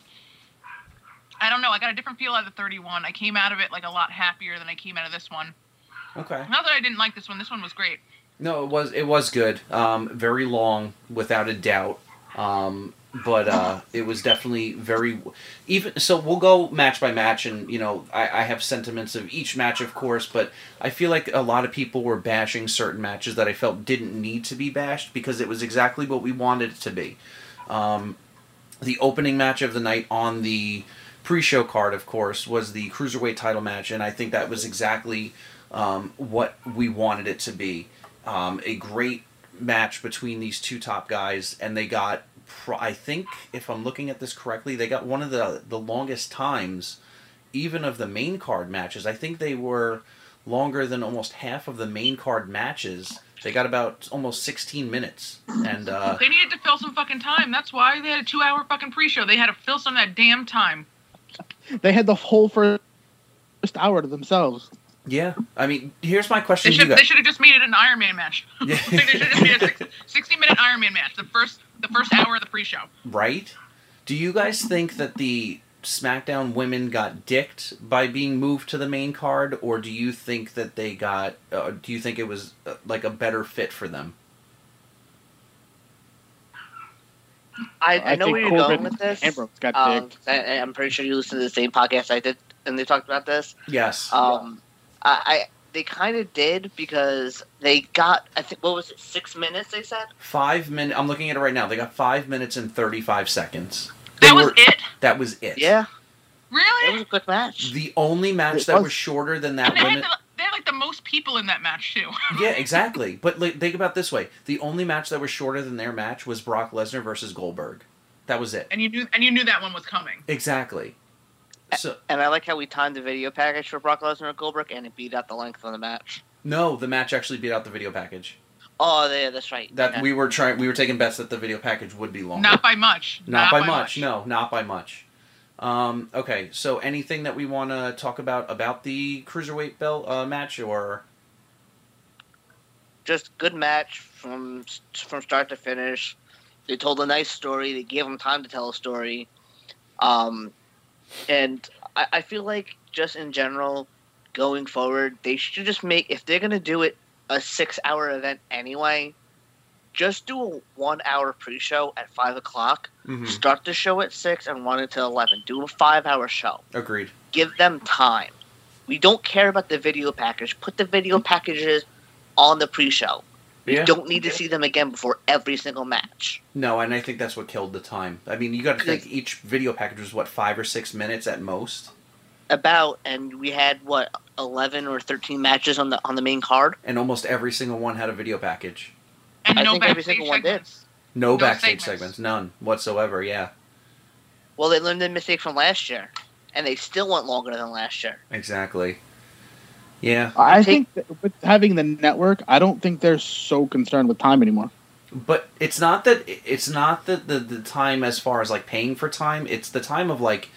I don't know. I got a different feel out of 31. I came out of it like a lot happier than I came out of this one. Okay. Not that I didn't like this one. This one was great. No, it was it was good. Um, very long, without a doubt. Um, but uh, it was definitely very even. So we'll go match by match, and you know I, I have sentiments of each match, of course. But I feel like a lot of people were bashing certain matches that I felt didn't need to be bashed because it was exactly what we wanted it to be. Um, the opening match of the night on the pre-show card, of course, was the cruiserweight title match, and I think that was exactly um, what we wanted it to be. Um, a great match between these two top guys, and they got, I think, if I'm looking at this correctly, they got one of the the longest times, even of the main card matches. I think they were longer than almost half of the main card matches. They got about almost 16 minutes, and uh, They needed to fill some fucking time. That's why they had a two-hour fucking pre-show. They had to fill some of that damn time. They had the whole first hour to themselves. yeah. I mean, here's my question They should guys. they should have just made it an Iron Man match. Yeah. they should have just made a 60 minute Iron Man match. The first the first hour of the pre-show. right? Do you guys think that the SmackDown women got dicked by being moved to the main card, or do you think that they got? Uh, do you think it was uh, like a better fit for them? I, I, know think where you're Corbin going with this. Ambrose got Um, dicked. I, I'm pretty sure you listened to the same podcast I did, and they talked about this. Yes. Um, I, I they kind of did because they got I think what was it six minutes they said. five minutes. I'm looking at it right now. They got five minutes and thirty-five seconds. They That was were- it. That was it. Yeah, Really? it was a quick match. The only match It that was- was shorter than that And they had, women. the, they had like the most people in that match too. Yeah, exactly. But like, think about it this way: the only match that was shorter than their match was Brock Lesnar versus Goldberg. That was it. And you knew and you knew that one was coming. Exactly. So And I like how we timed the video package for Brock Lesnar and Goldberg, and it beat out the length of the match. no, the match actually beat out the video package. Oh, yeah, that's right. That Yeah. we were trying, we were taking bets that the video package would be longer. Not by much. Not by, much. No, not by much. Um, okay, so anything that we want to talk about about the cruiserweight belt uh, match, or just good match from from start to finish. They told a nice story. They gave them time to tell a story, um, and I, I feel like just in general, going forward, they should just make if they're gonna do it a six hour event anyway. Just do a one hour pre show at five o'clock. Mhm. Start the show at six and run it until eleven. Do a five hour show. agreed. Give them time. We don't care about the video package. Put the video packages on the pre show. You Yeah. don't need to see them again before every single match. No, and I think that's what killed the time. I mean, you got to think each video package was what five or six minutes at most, About and we had what eleven or thirteen matches on the on the main card. and almost every single one had a video package. And I no think every backstage single one did. No, No backstage segments. segments. none whatsoever. Yeah, Well, they learned their mistake from last year, and they still went longer than last year. exactly. Yeah, I take- think that with having the network, I don't think they're so concerned with time anymore. but it's not that it's not that the the time as far as like paying for time. It's the time of like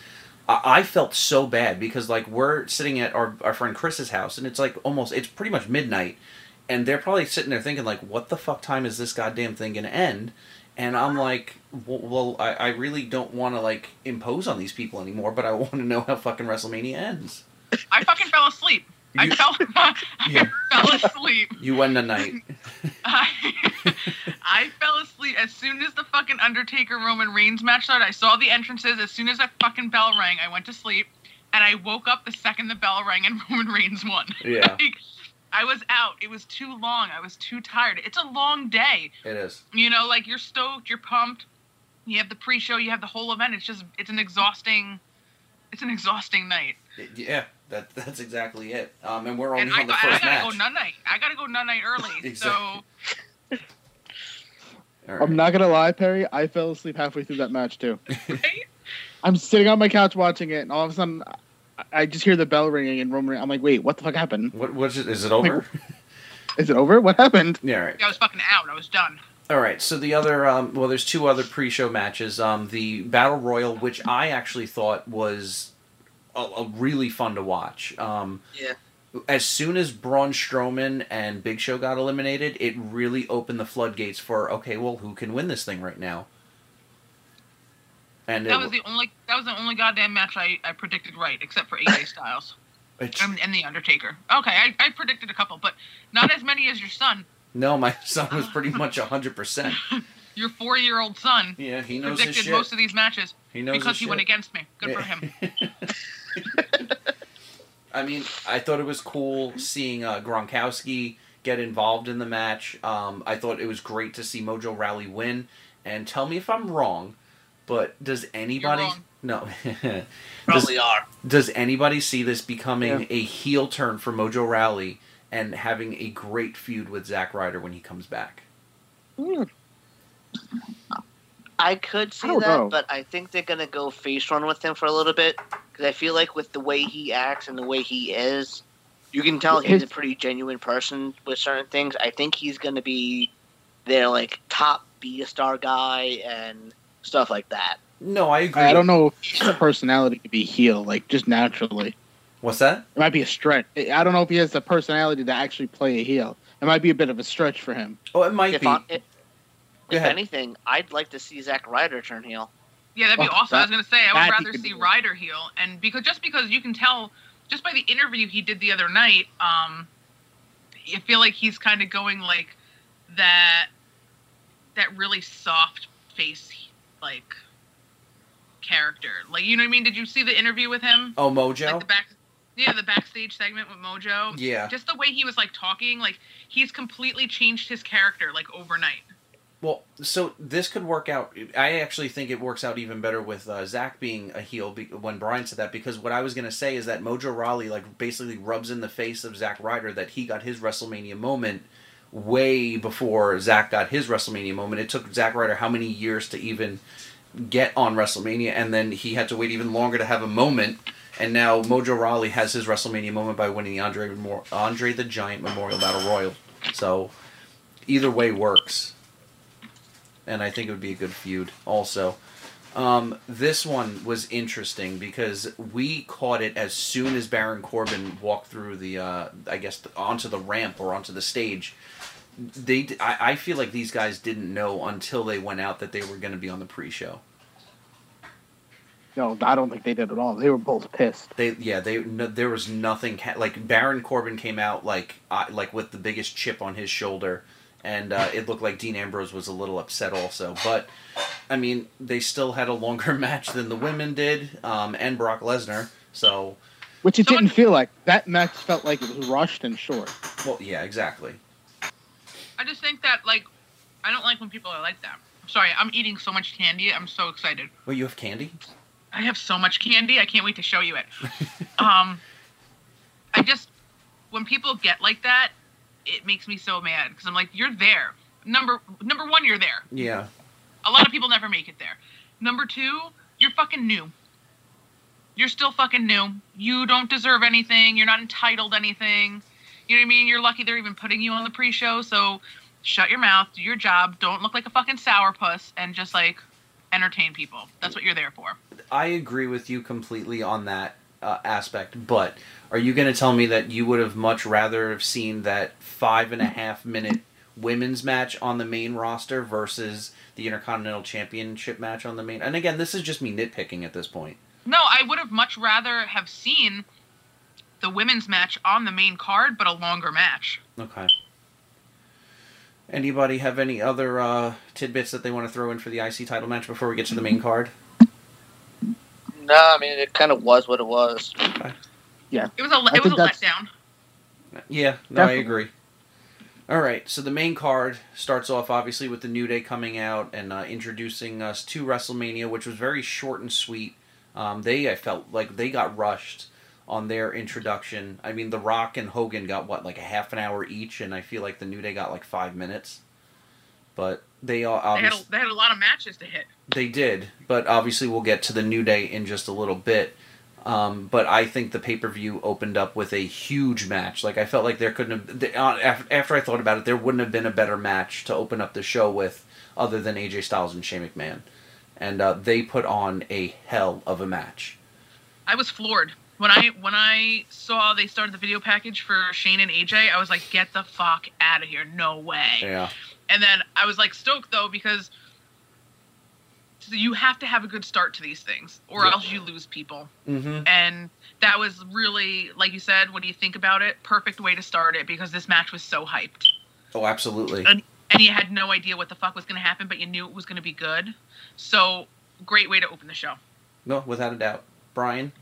I, I felt so bad because like we're sitting at our our friend Chris's house and it's like almost it's pretty much midnight, and they're probably sitting there thinking like, what the fuck time is this goddamn thing gonna end? And I'm like, well, well I, I really don't want to like impose on these people anymore, but I want to know how fucking WrestleMania ends. I fucking fell asleep. I You- fell I fell asleep. You went the night. I, I fell asleep as soon as the fucking Undertaker Roman Reigns match started. I saw the entrances. As soon as that fucking bell rang, I went to sleep, and I woke up the second the bell rang and Roman Reigns won. Yeah. Like, I was out. It was too long. I was too tired. It's a long day. It is. You know, like you're stoked, you're pumped. You have the pre-show, you have the whole event. It's just, it's an exhausting, it's an exhausting night. Yeah, that that's exactly it. Um, and we're only And I, on the got- I first gotta match. go nut night. I gotta go nut night early. Exactly. So All I'm not gonna lie, Perry. I fell asleep halfway through that match too. right? I'm sitting on my couch watching it, and all of a sudden, I just hear the bell ringing and Roman. I'm like, wait, what the fuck happened? What was it? Is it over? Is it over? What happened? yeah. All right. I was fucking out. I was done. All right. So the other, um, well, there's two other pre-show matches. Um, the Battle Royal, which I actually thought was a, a really fun to watch. Um, Yeah. as soon as Braun Strowman and Big Show got eliminated, it really opened the floodgates for okay, well, who can win this thing right now? And That it, was the only. That was the only goddamn match I, I predicted right, except for AJ Styles and, and the Undertaker. Okay, I, I predicted a couple, but not as many as your son. No, my son was pretty much hundred percent. Your four-year-old son Yeah, he knows his predicted shit. most of these matches he knows because his he went against me. Good for him. I mean, I thought it was cool seeing uh, Gronkowski get involved in the match. Um, I thought it was great to see Mojo Rawley win. And tell me if I'm wrong, but does anybody? wrong. No. does, Probably are. does anybody see this becoming Yeah. a heel turn for Mojo Rawley and having a great feud with Zack Ryder when he comes back? Hmm. I could see don't that, know. but I think they're gonna go face run with him for a little bit because I feel like with the way he acts and the way he is, you can tell he's a pretty genuine person with certain things. I think he's gonna be their like top be a star guy and stuff like that. No, I agree. I don't know if his personality to be heel, like just naturally. What's that? It might be a stretch. I don't know if he has the personality to actually play a heel. It might be a bit of a stretch for him. Oh, it might If, be. I, if, if ahead. anything, I'd like to see Zack Ryder turn heel. Yeah, that'd be Oh, awesome. I was gonna say I would rather see. Ryder heel, and because just because you can tell just by the interview he did the other night, um, I feel like he's kind of going like that, that really soft face like character. Like you know what I mean? Did you see the interview with him? oh, Mojo? Like the back, yeah, the backstage segment with Mojo. yeah. Just the way he was like talking, like he's completely changed his character like overnight. Well, so this could work out. I actually think it works out even better with uh, Zack being a heel be- when Brian said that because what I was going to say is that Mojo Rawley like basically rubs in the face of Zack Ryder that he got his WrestleMania moment way before Zack got his WrestleMania moment. It took Zack Ryder how many years to even get on WrestleMania, and then he had to wait even longer to have a moment. And now Mojo Rawley has his WrestleMania moment by winning the Andre Andre the Giant Memorial Battle Royal. So either way works and I think it would be a good feud also. Um, this one was interesting because we caught it as soon as Baron Corbin walked through the, uh, I guess, onto the ramp or onto the stage. They, I, I feel like these guys didn't know until they went out that they were going to be on the pre-show. No, I don't think they did at all. They were both pissed. They, yeah, they, no, there was nothing like Baron Corbin came out like, uh, like with the biggest chip on his shoulder, and uh, it looked like Dean Ambrose was a little upset also. But I mean, they still had a longer match than the women did, um, and Brock Lesnar. So, Which it Someone- didn't feel like. That match felt like it was rushed and short. well, yeah, exactly. I just think that like I don't like when people are like that. Sorry, I'm eating so much candy. I'm so excited. Well, you have candy. I have so much candy. I can't wait to show you it. um, I just when people get like that, it makes me so mad because I'm like, you're there. Number number one, you're there. Yeah, A lot of people never make it there. Number two, you're fucking new. You're still fucking new. You don't deserve anything. You're not entitled anything. You know what I mean? You're lucky they're even putting you on the pre-show. So shut your mouth, do your job, don't look like a fucking sourpuss, and just like entertain people. That's what you're there for. I agree with you completely on that uh, aspect. But are you going to tell me that you would have much rather have seen that five and a half minute women's match on the main roster versus the Intercontinental Championship match on the main? And again, this is just me nitpicking at this point. No, I would have much rather have seen the women's match on the main card, but a longer match. Okay. Anybody have any other uh, tidbits that they want to throw in for the IC title match before we get to the main card? No, I mean it kind of was what it was. Yeah. It was a I it was a letdown. Yeah, no, I agree. All right, so the main card starts off obviously with the New Day coming out and uh, introducing us to WrestleMania, which was very short and sweet. Um, they, I felt like they got rushed on their introduction. I mean, The Rock and Hogan got what, like a half an hour each, and I feel like the New Day got like five minutes. But they all They had, a, they had a lot of matches to hit. they did, but obviously we'll get to the New Day in just a little bit. Um, but I think the pay per view opened up with a huge match. Like I felt like there couldn't have. the- uh, After I thought about it, there wouldn't have been a better match to open up the show with, other than AJ Styles and Shane McMahon, and uh, they put on a hell of a match. I was floored when I when I saw they started the video package for Shane and AJ. I was like, "Get the fuck out of here! No way!" Yeah. And then I was like stoked though because you have to have a good start to these things, or Yeah. else you lose people. Mm-hmm. And that was really, like you said, what do you think about it? Perfect way to start it because this match was so hyped, Oh, absolutely. and you had no idea what the fuck was going to happen, but you knew it was going to be good. So great way to open the show. No, without a doubt. Brian.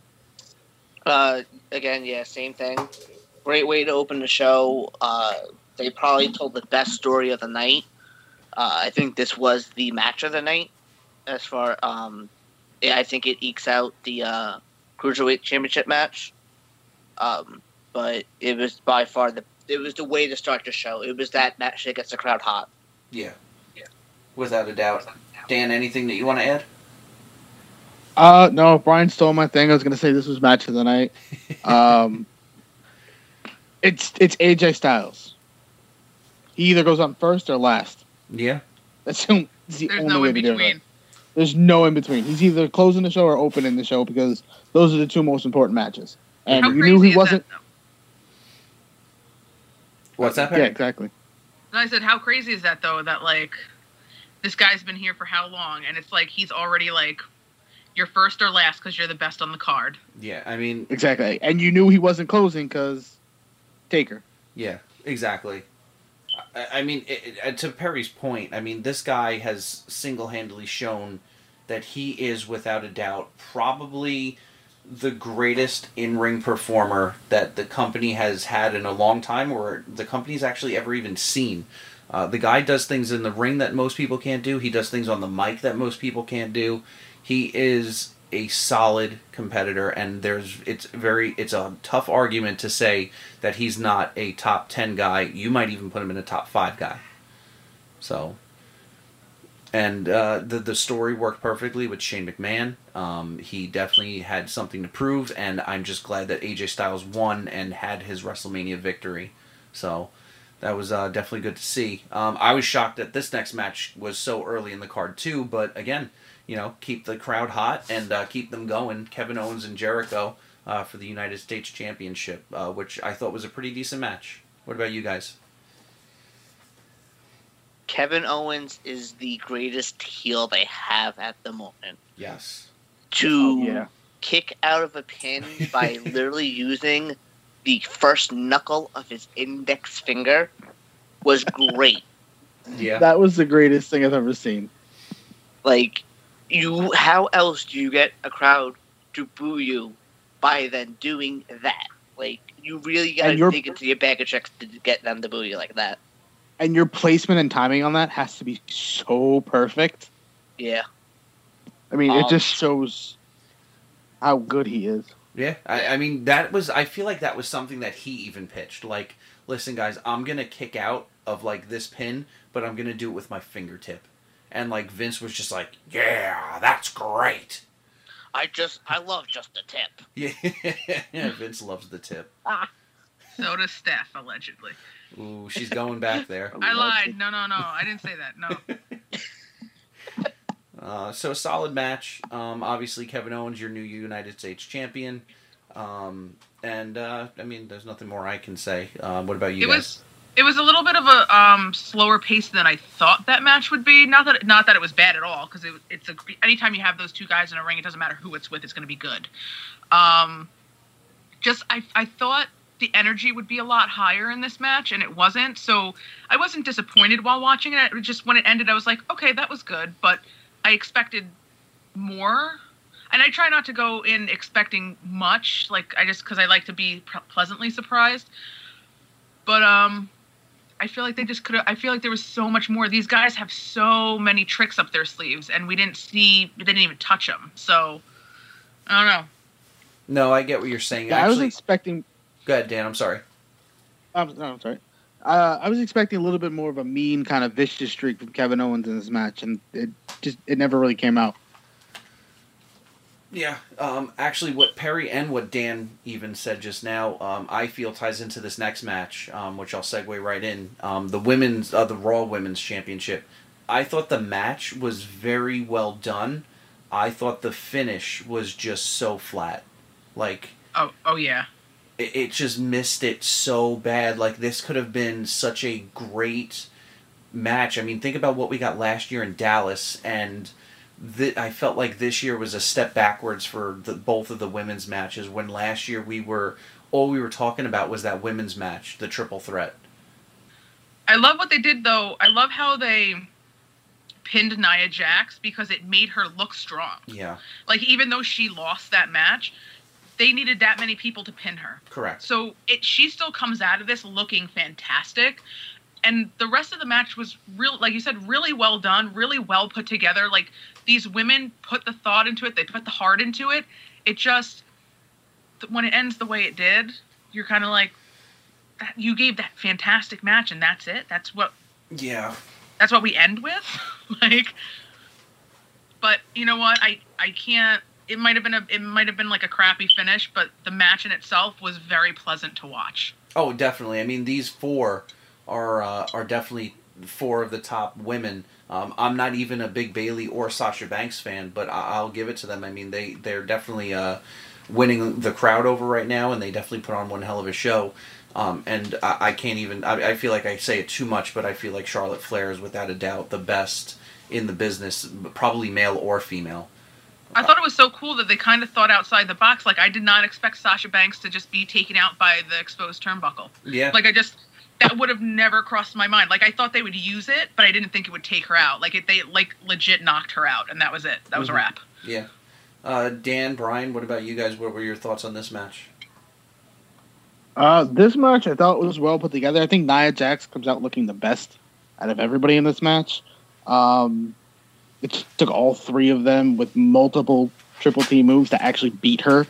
Uh, again, yeah, same thing. Great way to open the show. Uh, they probably told the best story of the night. Uh, I think this was the match of the night. As far, um, yeah, I think it ekes out the uh, cruiserweight championship match. Um, but it was by far the it was the way to start the show. It was that match that gets the crowd hot. Yeah. Yeah. Without a doubt. Dan, anything that you want to add? Uh, no, Brian stole my thing. I was gonna say this was match of the night. Um, it's it's AJ Styles. He either goes on first or last. Yeah. That's the, that's the There's only no way in to do it. between. There's no in between. He's either closing the show or opening the show because those are the two most important matches. And How you crazy knew he wasn't. That. What's that? Yeah, Perry? exactly. And I said, how crazy is that though? That like, this guy's been here for how long? And it's like he's already like, you're first or last because you're the best on the card. Yeah. I mean, Exactly. And you knew he wasn't closing because Taker. Yeah, exactly. I, I mean, it, it- to Perry's point, I mean, this guy has single handedly shown that he is, without a doubt, probably the greatest in ring performer that the company has had in a long time, or the company's actually ever even seen. Uh, the guy does things in the ring that most people can't do. He does things on the mic that most people can't do. He is a solid competitor, and there's it's very it's a tough argument to say that he's not a top ten guy. You might even put him in a top five guy. So, and uh, the the story worked perfectly with Shane McMahon. Um, he definitely had something to prove, and I'm just glad that AJ Styles won and had his WrestleMania victory. So that was uh, definitely good to see. Um, I was shocked that this next match was so early in the card too, but again, you know, keep the crowd hot and uh, keep them going. Kevin Owens and Jericho uh, for the United States Championship, uh, which I thought was a pretty decent match. What about you guys? Kevin Owens is the greatest heel they have at the moment. Yes. To Oh, yeah. kick out of a pin by literally using the first knuckle of his index finger was great. Yeah. That was the greatest thing I've ever seen. Like, you, how else do you get a crowd to boo you by then doing that? Like, you really gotta you're- dig into your bag of tricks to get them to boo you like that. And your placement and timing on that has to be so perfect. Yeah. I mean, it Um, just shows how good he is. Yeah, I, I mean that was. I feel like that was something that he even pitched. Like, listen, guys, I'm gonna kick out of like this pin, but I'm gonna do it with my fingertip. And like Vince was just like, "Yeah, that's great." I just, I love just the tip. Yeah, yeah Vince loves the tip. So does Steph, allegedly. Ooh, she's going back there. I lied. No, no, no. I didn't say that. No. Uh, so a solid match. Um, obviously, Kevin Owens, your new United States champion. Um, and uh, I mean, there's nothing more I can say. Um, what about you it guys? was it was a little bit of a um, slower pace than I thought that match would be. Not that not that it was bad at all, because it, it's a anytime you have those two guys in a ring, it doesn't matter who it's with, it's going to be good. Um, just I I thought the energy would be a lot higher in this match, and it wasn't. So I wasn't disappointed while watching it. It just when it ended, I was like, okay, that was good, but I expected more. And I try not to go in expecting much, like I just because I like to be pleasantly surprised. But um, I feel like they just could have. I feel like there was so much more. These guys have so many tricks up their sleeves, and we didn't see. We didn't even touch them. So I don't know. no, I get what you're saying. Yeah, I was Actually, expecting. go ahead, Dan. I'm sorry. I'm, no, I'm sorry. Uh, I was expecting a little bit more of a mean kind of vicious streak from Kevin Owens in this match, and it just it never really came out. Yeah, um, actually, what Perry and what Dan even said just now, um, I feel ties into this next match, um, which I'll segue right in. Um, the women's, uh, the Raw Women's Championship. I thought the match was very well done. I thought the finish was just so flat, like Oh, oh yeah. it, it just missed it so bad. Like this could have been such a great match. I mean, think about what we got last year in Dallas, and th- I felt like this year was a step backwards for the, both of the women's matches. When last year we were all we were talking about was that women's match, the triple threat. I love what they did though. I love how they pinned Nia Jax because it made her look strong. Yeah, Like even though she lost that match, they needed that many people to pin her. correct. So it she still comes out of this looking fantastic. And the rest of the match was real like you said, really well done, really well put together. Like these women put the thought into it, they put the heart into it. It just when it ends the way it did, you're kind of like that, you gave that fantastic match and that's it. That's what Yeah, that's what we end with like but you know what i i can't it might have been a it might have been like a crappy finish but the match in itself was very pleasant to watch Oh, definitely. I mean, these four are uh, are definitely four of the top women. Um, I'm not even a big Bayley or Sasha Banks fan, but I- I'll give it to them. I mean, they they're definitely uh, winning the crowd over right now, and they definitely put on one hell of a show. Um, and I, I can't even. I, I feel like I say it too much, but I feel like Charlotte Flair is without a doubt the best in the business, probably male or female. i thought it was so cool that they kind of thought outside the box like i did not expect sasha banks to just be taken out by the exposed turnbuckle Yeah. like i just that would have never crossed my mind like i thought they would use it but i didn't think it would take her out like it, they like legit knocked her out and that was it that was Mhm. a wrap yeah. Uh, Dan, Brian, what about you guys? What were your thoughts on this match? Uh, this match I thought was well put together. I think Nia Jax comes out looking the best out of everybody in this match. Um, it took all three of them with multiple triple T moves to actually beat her.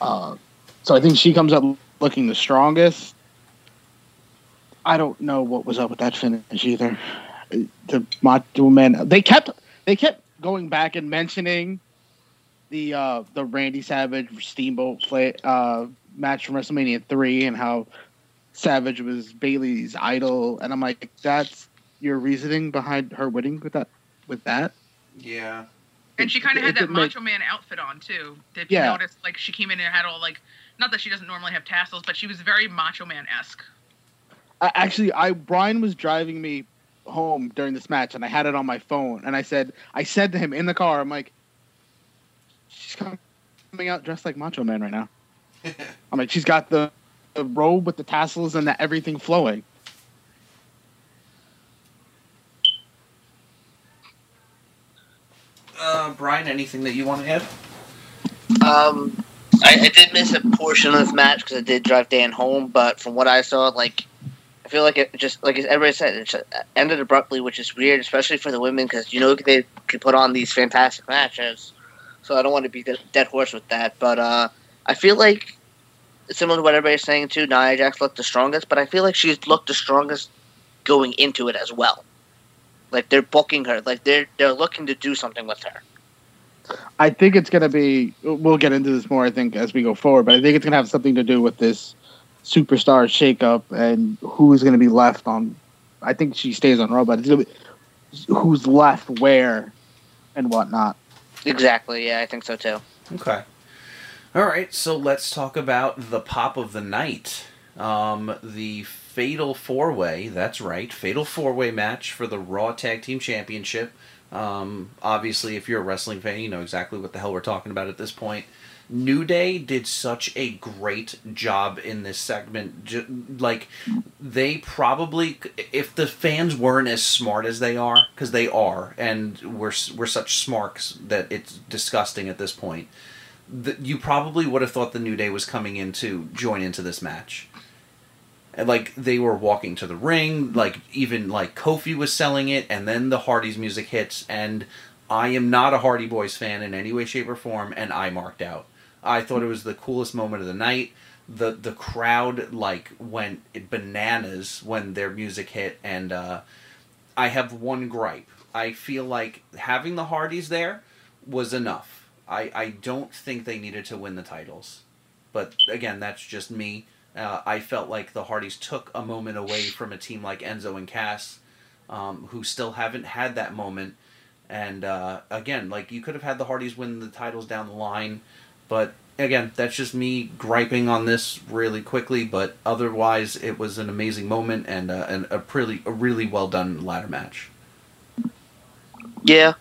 Uh, so I think she comes out looking the strongest. I don't know what was up with that finish either. The Macho Man, they kept they kept going back and mentioning the uh, the Randy Savage Steamboat play, uh, match from WrestleMania three and how Savage was Bayley's idol, and I'm like, that's your reasoning behind her winning with that with that. Yeah. And she kind of had that didn't make- Macho Man outfit on too. If you Yeah. noticed, like she came in and had all like, not that she doesn't normally have tassels, but she was very Macho Man esque. I, actually, I Brian was driving me home during this match, and I had it on my phone, and I said, I said to him in the car, I'm like, she's coming out dressed like Macho Man right now. I'm like, she's got the, the robe with the tassels and the everything flowing. Uh, Brian, anything that you want to add? Um, I, I did miss a portion of this match because I did drive Dan home, but from what I saw, like, I feel like it just, like everybody said, it ended abruptly, which is weird, especially for the women, because you know they can put on these fantastic matches. So I don't want to be the dead horse with that, but uh, I feel like similar to what everybody's saying too. Nia Jax looked the strongest, but I feel like she's looked the strongest going into it as well. Like they're booking her, like they're they're looking to do something with her. I think it's going to be. We'll get into this more, I think, as we go forward. But I think it's going to have something to do with this superstar shakeup and who's going to be left on. I think she stays on Raw, but it's going to be who's left where and whatnot. Exactly. Yeah, I think so too. Okay. All right, so let's talk about the pop of the night. Um, the Fatal Four Way, that's right, Fatal Four Way match for the Raw Tag Team Championship. Um, obviously, if you're a wrestling fan, you know exactly what the hell we're talking about at this point. New Day did such a great job in this segment. Like, they probably, if the fans weren't as smart as they are, because they are, and we're, we're such smarks that it's disgusting at this point the, you probably would have thought the New Day was coming in to join into this match. Like they were walking to the ring, like even like Kofi was selling it, and then the Hardys music hits, and I am not a Hardy Boys fan in any way, shape, or form, and I marked out. I thought it was the coolest moment of the night. The the crowd like went bananas when their music hit, and uh, I have one gripe. I feel like having the Hardys there was enough. I I don't think they needed to win the titles, but again, that's just me. Uh, I felt like the Hardys took a moment away from a team like Enzo and Cass, um, who still haven't had that moment. And uh, again, like you could have had the Hardys win the titles down the line, but again, that's just me griping on this really quickly. But otherwise, it was an amazing moment and, uh, and a pretty a really well done ladder match. Yeah,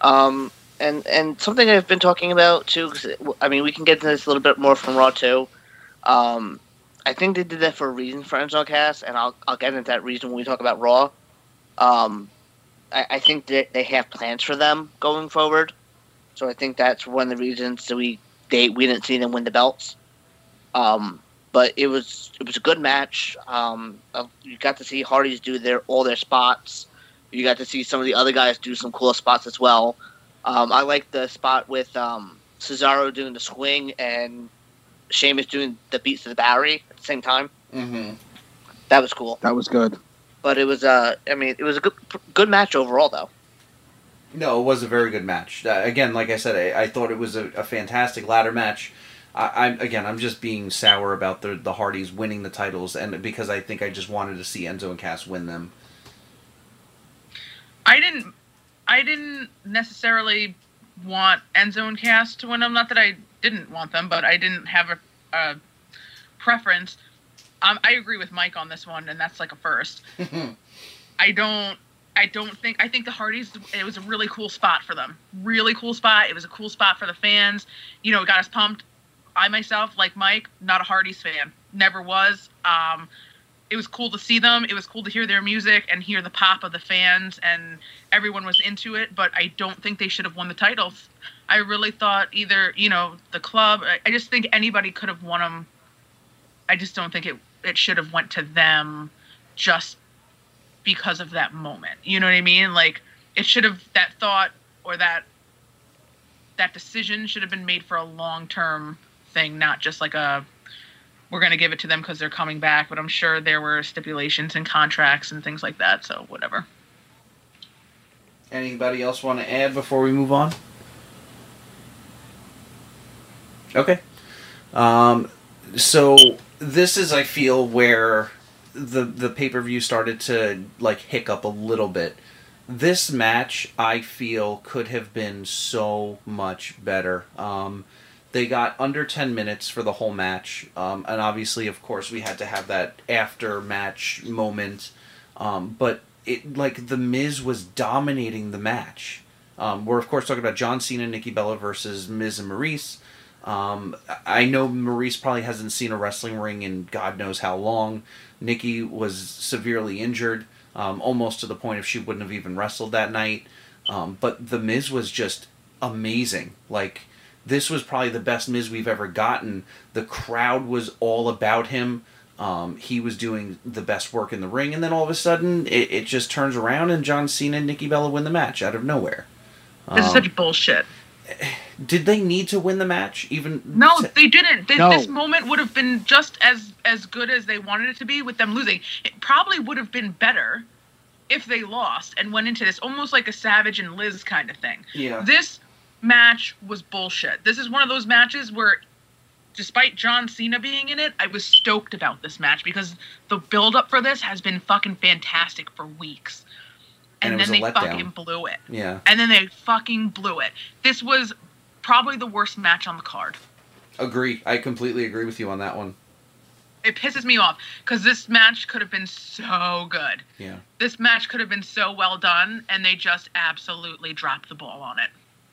um, and and something I've been talking about too. I mean, we can get into this a little bit more from Raw too. Um, I think they did that for a reason for Enzo Cass, and I'll I'll get into that reason when we talk about Raw. Um, I, I think that they have plans for them going forward, so I think that's one of the reasons that we they we didn't see them win the belts. Um, but it was it was a good match. Um, you got to see Hardys do their all their spots. You got to see some of the other guys do some cool spots as well. Um, I like the spot with um, Cesaro doing the swing and Sheamus doing the beats to the bodhrán at the same time. Mm-hmm. That was cool. That was good. But it was uh, I mean, it was a good good match overall though. No, it was a very good match. Uh, again, like I said, I, I thought it was a, a fantastic ladder match. I, am again, I'm just being sour about the the Hardys winning the titles, and because I think I just wanted to see Enzo and Cass win them. I didn't, I didn't necessarily want Enzo and Cass to win them. Not that I didn't want them, but I didn't have a, a preference. Um, I agree with Mike on this one, and that's like a first. I don't. I don't think. I think the Hardys. It was a really cool spot for them. Really cool spot. It was a cool spot for the fans. You know, it got us pumped. I myself, like Mike, not a Hardys fan. Never was. Um, it was cool to see them. It was cool to hear their music and hear the pop of the fans, and everyone was into it. But I don't think they should have won the titles. I really thought either, you know, the club. I just think anybody could have won them. I just don't think it it should have went to them, just because of that moment. You know what I mean? Like it should have that thought or that that decision should have been made for a long term thing, not just like a we're going to give it to them because they're coming back. But I'm sure there were stipulations and contracts and things like that. So whatever. Anybody else want to add before we move on? Okay. Um, so this is, I feel, where the the pay per view started to like hiccup a little bit. This match, I feel, could have been so much better. Um, they got under 10 minutes for the whole match. Um, and obviously, of course, we had to have that after match moment. Um, but it like the Miz was dominating the match. Um, we're of course talking about John Cena, and Nikki Bella versus Miz and Maryse. Um, I know Maryse probably hasn't seen a wrestling ring in God knows how long. Nikki was severely injured, um, almost to the point if she wouldn't have even wrestled that night. Um, but the Miz was just amazing. Like this was probably the best Miz we've ever gotten. The crowd was all about him. Um, he was doing the best work in the ring, and then all of a sudden, it, it just turns around, and John Cena and Nikki Bella win the match out of nowhere. This is Um, such bullshit. Did they need to win the match? Even No, they didn't. This, No. this moment would have been just as as good as they wanted it to be with them losing. It probably would have been better if they lost and went into this almost like a Savage and Liz kind of thing. yeah, This match was bullshit. This is one of those matches where, despite John Cena being in it, I was stoked about this match because the build up for this has been fucking fantastic for weeks. And And, then they fucking blew it. yeah, And then they fucking blew it. This was probably the worst match on the card. agree. I completely agree with you on that one. It pisses me off because this match could have been so good. Yeah, This match could have been so well done, and they just absolutely dropped the ball on it.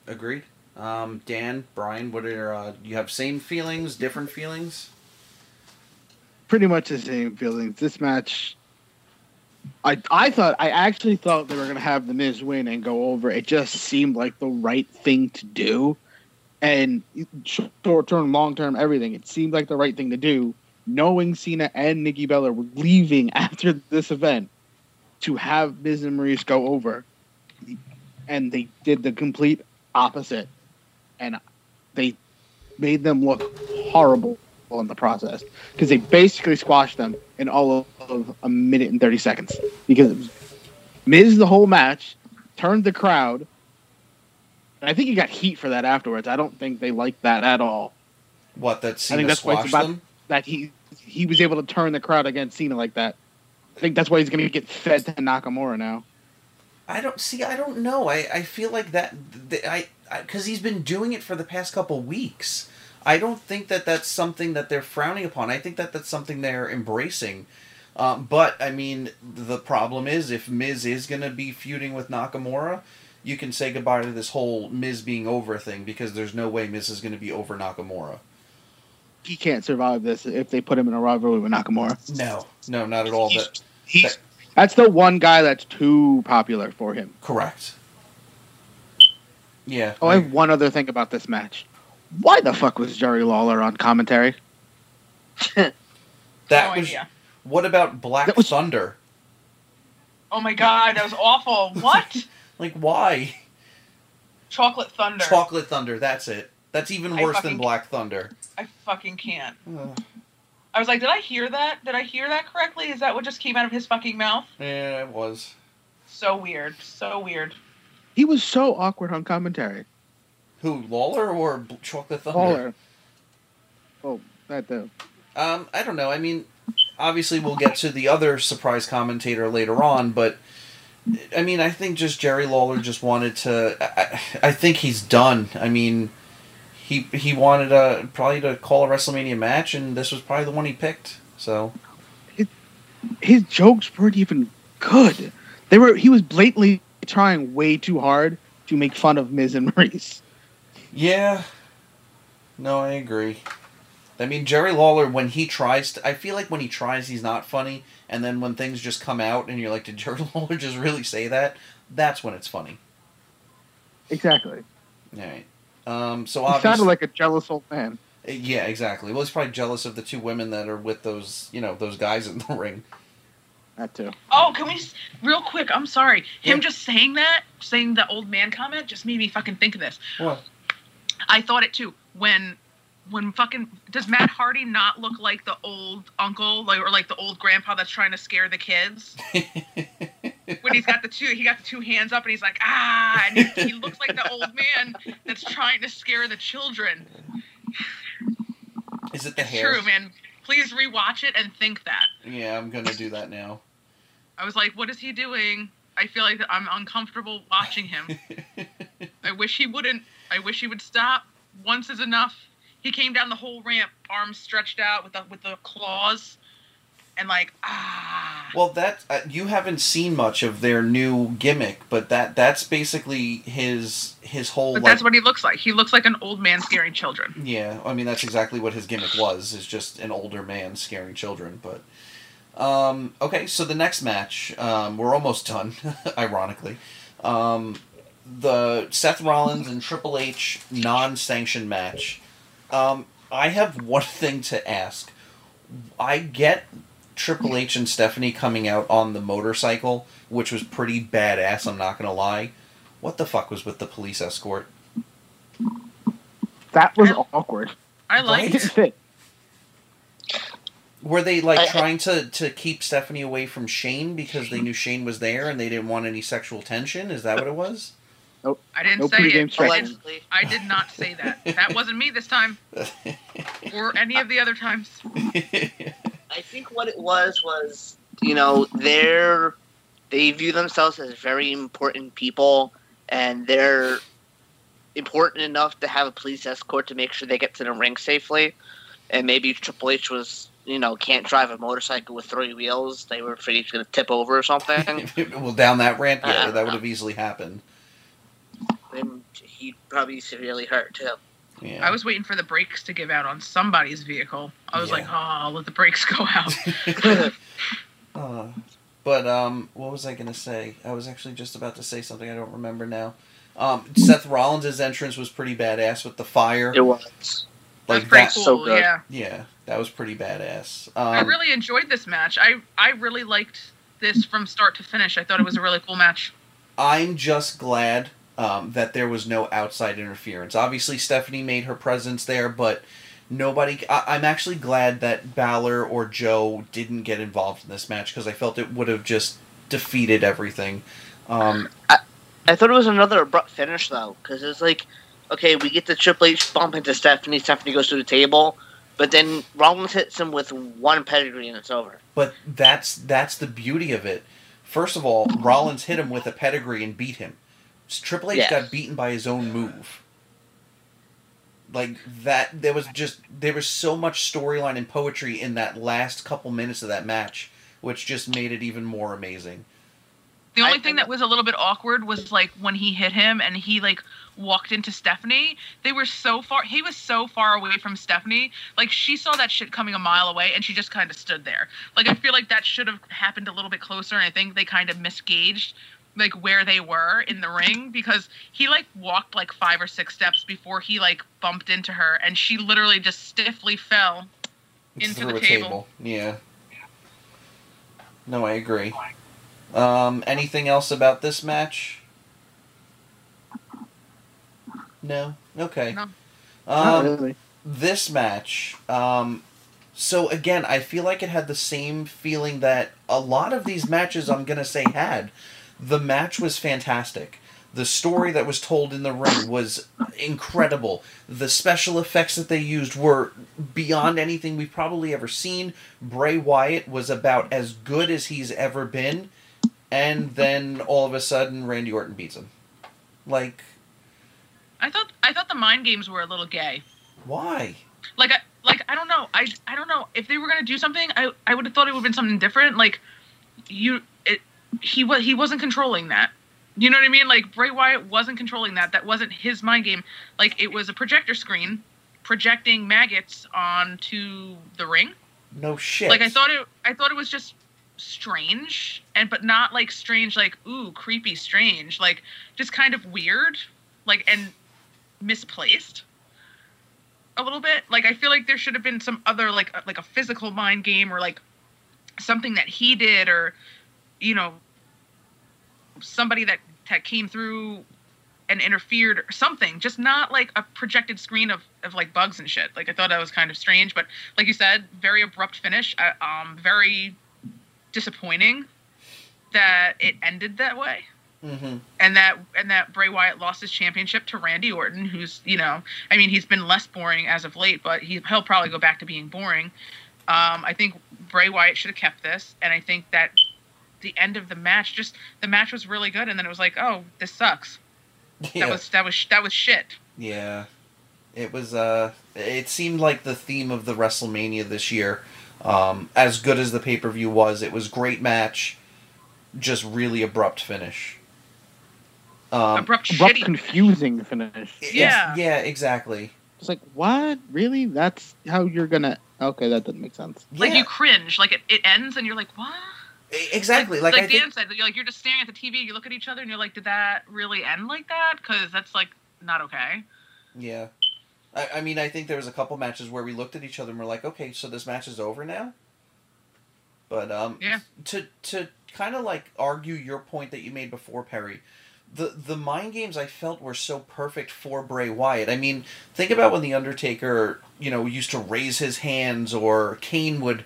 agreed. Um, Dan, Brian, what are uh, you have same feelings, different feelings? Pretty much the same feelings. This match, I I thought I actually thought they were gonna have the Miz win and go over. It just seemed like the right thing to do, and short term, long term, everything. It seemed like the right thing to do. Knowing Cena and Nikki Bella were leaving after this event to have Miz and Maryse go over, and they did the complete opposite, and they made them look horrible in the process because they basically squashed them in all of a minute and 30 seconds because it was Miz the whole match turned the crowd And I think he got heat for that afterwards. I don't think they liked that at all. What that I think that's why it's about them? that he he was able to turn the crowd against Cena like that. I think that's why he's going to get fed to Nakamura now. I don't see. I don't know. I, I feel like that. th- I because he's been doing it for the past couple weeks. I don't think that that's something that they're frowning upon. I think that that's something they're embracing. Um, but I mean, the problem is if Miz is going to be feuding with Nakamura, you can say goodbye to this whole Miz being over thing because there's no way Miz is going to be over Nakamura. He can't survive this if they put him in a rivalry with Nakamura. No, no, not at all. He's, That he's That's the one guy that's too popular for him. correct. Yeah. Oh, I have one other thing about this match. Why the fuck was Jerry Lawler on commentary? that no was. idea. What about Black was- Thunder? Oh my god, that was awful. What? Like, why? Chocolate Thunder. Chocolate Thunder, that's it. That's even worse than Black Thunder. I fucking can't. Ugh. I was like, did I hear that? Did I hear that correctly? Is that what just came out of his fucking mouth? yeah, it was. So weird. So weird. He was so awkward on commentary. Who, Lawler or Chocolate Thunder? Lawler. Oh, that too. Um, I don't know. I mean, obviously we'll get to the other surprise commentator later on, but I mean, I think just Jerry Lawler just wanted to. I, I think he's done. I mean, he he wanted uh probably to call a WrestleMania match, and this was probably the one he picked. So His jokes weren't even good. They were. He was blatantly trying way too hard to make fun of Miz and Maryse. Yeah. No, I agree. I mean, Jerry Lawler, when he tries to, I feel like when he tries, he's not funny, and then when things just come out and you're like, did Jerry Lawler just really say that? That's when it's funny. Exactly. All right. Um, so He obviously, sounded like a jealous old man. yeah, exactly. Well, he's probably jealous of the two women that are with those, you know, those guys in the ring. That too. Oh, can we, real quick? I'm sorry. Him Yeah. just saying that, saying the old man comment, just made me fucking think of this. What? I thought it too. When, when fucking does Matt Hardy not look like the old uncle, like or like the old grandpa that's trying to scare the kids? when he's got the two, he got the two hands up and he's like ah, and he, he looks like the old man that's trying to scare the children. Is it the It's hair? true, man. Please rewatch it and think that. Yeah, I'm gonna do that now. I was like, what is he doing? I feel like I'm uncomfortable watching him. I wish he wouldn't. I wish he would stop. Once is enough. He came down the whole ramp, arms stretched out with the with the claws, and like ah. Well, that uh, you haven't seen much of their new gimmick, but that that's basically his his whole But like that's what he looks like. He looks like an old man scaring children. Yeah, I mean that's exactly what his gimmick was. Is just an older man scaring children. But um, okay, so the next match, um, we're almost done. ironically, um, the Seth Rollins and Triple H non-sanctioned match. Um, I have one thing to ask. I get Triple H and Stephanie coming out on the motorcycle, which was pretty badass. I'm not gonna lie. What the fuck was with the police escort? That was I- awkward. I It liked. didn't fit. Were they like I- I- trying to to keep Stephanie away from Shane because they knew Shane was there and they didn't want any sexual tension? Is that what it was? I didn't No say pregame it. I did, allegedly. I did not say that. That wasn't me this time, or any of the other times. I think what it was was, you know, they're they view themselves as very important people, and they're important enough to have a police escort to make sure they get to the ring safely. And maybe Triple H was, you know, can't drive a motorcycle with three wheels. They were afraid he's going to tip over or something. well, down that ramp, yeah, Uh, that would have easily happened. And he'd probably severely hurt too. Yeah. I was waiting for the brakes to give out on somebody's vehicle. I was Yeah. like, oh, I'll let the brakes go out. Uh, but um, what was I gonna say? I was actually just about to say something. I don't remember now. Um, Seth Rollins' entrance was pretty badass with the fire. It was. like That's pretty that. cool. so good. yeah, Yeah, that was pretty badass. I Um, really enjoyed this match. I I really liked this from start to finish. I thought it was a really cool match. I'm just glad um, that there was no outside interference. Obviously, Stephanie made her presence there, but nobody. I, I'm actually glad that Balor or Joe didn't get involved in this match because I felt it would have just defeated everything. Um, I thought it was another abrupt finish though, because it's like, okay, we get the Triple H bump into Stephanie. Stephanie goes through the table, but then Rollins hits him with one pedigree and it's over. But that's that's the beauty of it. First of all, Rollins hit him with a pedigree and beat him. Triple H Yes. got beaten by his own move. Like that, there was just there was so much storyline and poetry in that last couple minutes of that match, which just made it even more amazing. The only I- thing that was a little bit awkward was like when he hit him and he like walked into Stephanie. They were so far. He was so far away from Stephanie. Like she saw that shit coming a mile away and she just kind of stood there. Like I feel like that should have happened a little bit closer. And I think they kind of misgauged like where they were in the ring because he like walked like five or six steps before he like bumped into her and she literally just stiffly fell into Through the a table. Yeah. No, I agree. Um, anything else about this match? No. Okay. No. Not Um, really. this match um so again i feel like it had the same feeling that a lot of these matches i'm gonna say had the match was fantastic the story that was told in the ring was incredible the special effects that they used were beyond anything we've probably ever seen bray wyatt was about as good as he's ever been and then all of a sudden randy orton beats him like I thought I thought the mind games were a little gay. why like I like I don't know. I I don't know if they were gonna do something. I I would have thought it would have been something different. Like you, he was he wasn't controlling that. You know what I mean? Like Bray Wyatt wasn't controlling that. That wasn't his mind game. Like it was a projector screen projecting maggots onto the ring. no shit Like I thought it. I thought it was just strange and but not like strange like ooh creepy strange like just kind of weird like and misplaced a little bit like i feel like there should have been some other like like a physical mind game or like something that he did or you know somebody that that came through and interfered or something just not like a projected screen of, of like bugs and shit like i thought that was kind of strange but like you said very abrupt finish uh, um very disappointing that it ended that way mm-hmm. and that and that Bray Wyatt lost his championship to Randy Orton, who's you know, I mean, he's been less boring as of late, but he, he'll probably go back to being boring. Um, I think Bray Wyatt should have kept this, and I think that the end of the match, just the match was really good, and then it was like, oh, this sucks. Yeah. That was that was that was shit. Yeah. It was uh it seemed like the theme of the WrestleMania this year. Um as good as the pay-per-view was, it was great match, just really abrupt finish. Um Abrupt, Abrupt, shitty. confusing finish. Yeah. Yeah, exactly. It's like, what? Really? That's how you're gonna? Okay, that doesn't make sense. Like yeah, you cringe, like it, it ends, and you're like, what? Exactly. Like, like I think Dan said, you're like you're just staring at the TV, you look at each other, and you're like, did that really end like that? Because that's like not okay. Yeah. I, I mean, I think there was a couple matches where we looked at each other and we're like, okay, so this match is over now. But um, Yeah. to to kind of like argue your point that you made before, Perry, the the mind games I felt were so perfect for Bray Wyatt. I mean, think about when the Undertaker, you know, used to raise his hands, or Kane would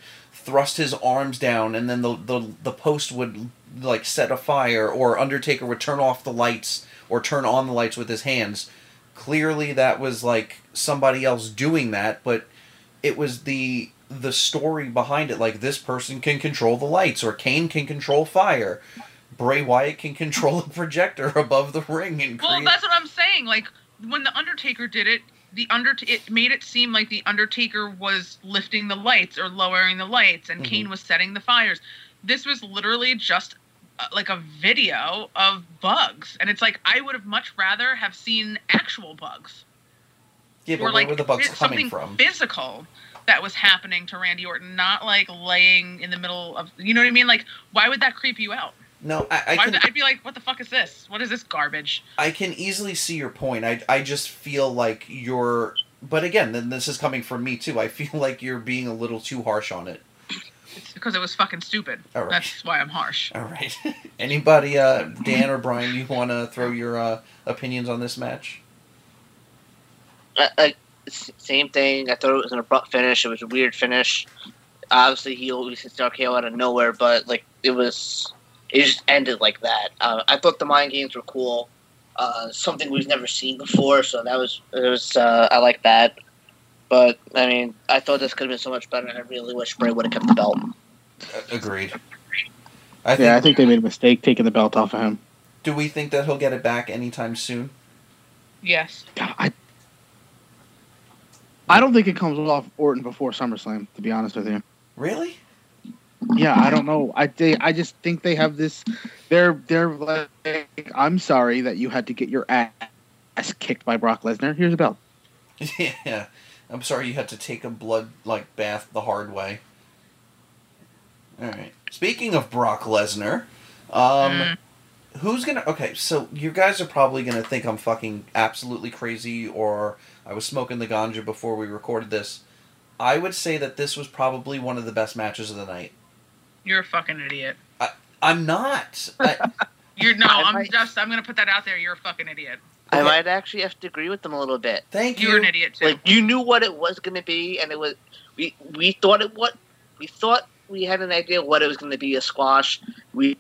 thrust his arms down, and then the the the post would like set a fire, or Undertaker would turn off the lights or turn on the lights with his hands. Clearly that was like somebody else doing that but it was the the story behind it. Like this person can control the lights or Kane can control fire. Bray Wyatt can control a projector above the ring and Well, that's what I'm saying. Like when the Undertaker did it, the under it made it seem like the Undertaker was lifting the lights or lowering the lights, and Mhm. Kane was setting the fires. This was literally just uh, like a video of bugs, and it's like I would have much rather have seen actual bugs yeah but or where like were the bugs coming something from physical that was happening to Randy Orton, not like laying in the middle of you know what I mean? Like why would that creep you out? No I, I Why can would, I'd be like, what the fuck is this? What is this garbage? I can easily see your point. I, I just feel like you're. But again, then this is coming from me too. I feel like you're being a little too harsh on it. It's because it was fucking stupid. All right. That's why I'm harsh. All right. Anybody, uh, Dan or Brian, you want to throw your uh, opinions on this match? Uh, like same thing. I thought it was an abrupt finish. It was a weird finish. Obviously, he always hits the RKO out of nowhere, but like it was it just ended like that. Uh, I thought the mind games were cool, uh, something we've never seen before. So that was it was uh, I like that. But I mean, I thought this could have been so much better. I really wish Bray would have kept the belt. Agreed. I think, Yeah, I think they made a mistake taking the belt off of him. Do we think that he'll get it back anytime soon? Yes. God, I, I don't think it comes off Orton before SummerSlam. To be honest with you, Really? Yeah, I don't know. I they, I just think they have this. They're they're like, I'm sorry that you had to get your ass kicked by Brock Lesnar. Here's a belt. yeah. I'm sorry you had to take a blood like bath the hard way. All right. Speaking of Brock Lesnar, um, Mm. who's gonna? Okay, so you guys are probably gonna think I'm fucking absolutely crazy, or I was smoking the ganja before we recorded this. I would say that this was probably one of the best matches of the night. You're a fucking idiot. I'm not. I, You're no. I I'm might- just. I'm gonna put that out there. You're a fucking idiot. I Okay. might actually have to agree with them a little bit. thank you. You're an idiot too. Like you knew what it was going to be, and it was we we thought it what we thought we had an idea what it was going to be a squash. We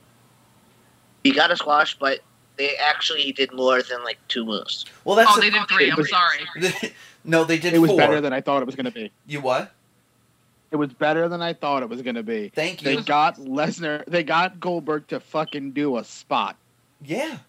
we got a squash, but they actually did more than like two moves. Well, that's oh, the- they did three. I'm sorry. no, they did It was four. better than I thought it was going to be. you what? It was better than I thought it was going to be. Thank you. They got Lesnar. They got Goldberg to fucking do a spot. Yeah.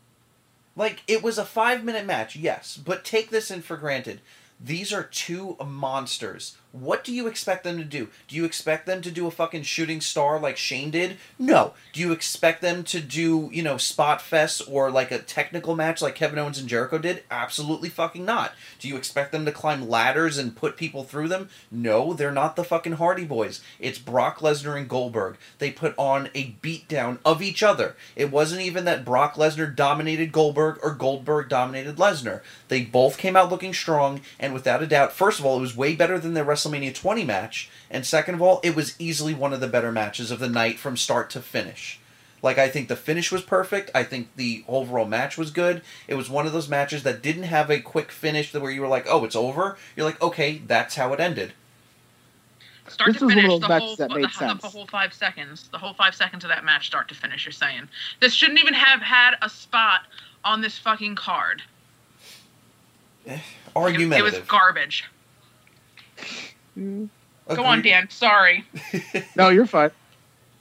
Like, it was a five minute match, yes, but take this in for granted. These are two monsters. What do you expect them to do? Do you expect them to do a fucking shooting star like Shane did? No. Do you expect them to do, you know, spot fest or like a technical match like Kevin Owens and Jericho did? Absolutely fucking not. Do you expect them to climb ladders and put people through them? No, they're not the fucking Hardy Boys. It's Brock Lesnar and Goldberg. They put on a beatdown of each other. It wasn't even that Brock Lesnar dominated Goldberg or Goldberg dominated Lesnar. They both came out looking strong, and without a doubt, first of all, it was way better than their WrestleMania 20 match, and second of all, it was easily one of the better matches of the night from start to finish. Like I think the finish was perfect. I think the overall match was good. It was one of those matches that didn't have a quick finish where you were like, "Oh, it's over." You're like, "Okay, that's how it ended." Start This to was one of finish the whole that made the, sense. the whole five seconds. The whole five seconds of that match, start to finish. You're saying this shouldn't even have had a spot on this fucking card. Eh, it, it was garbage. Go on, Dan. Sorry. No, you're fine.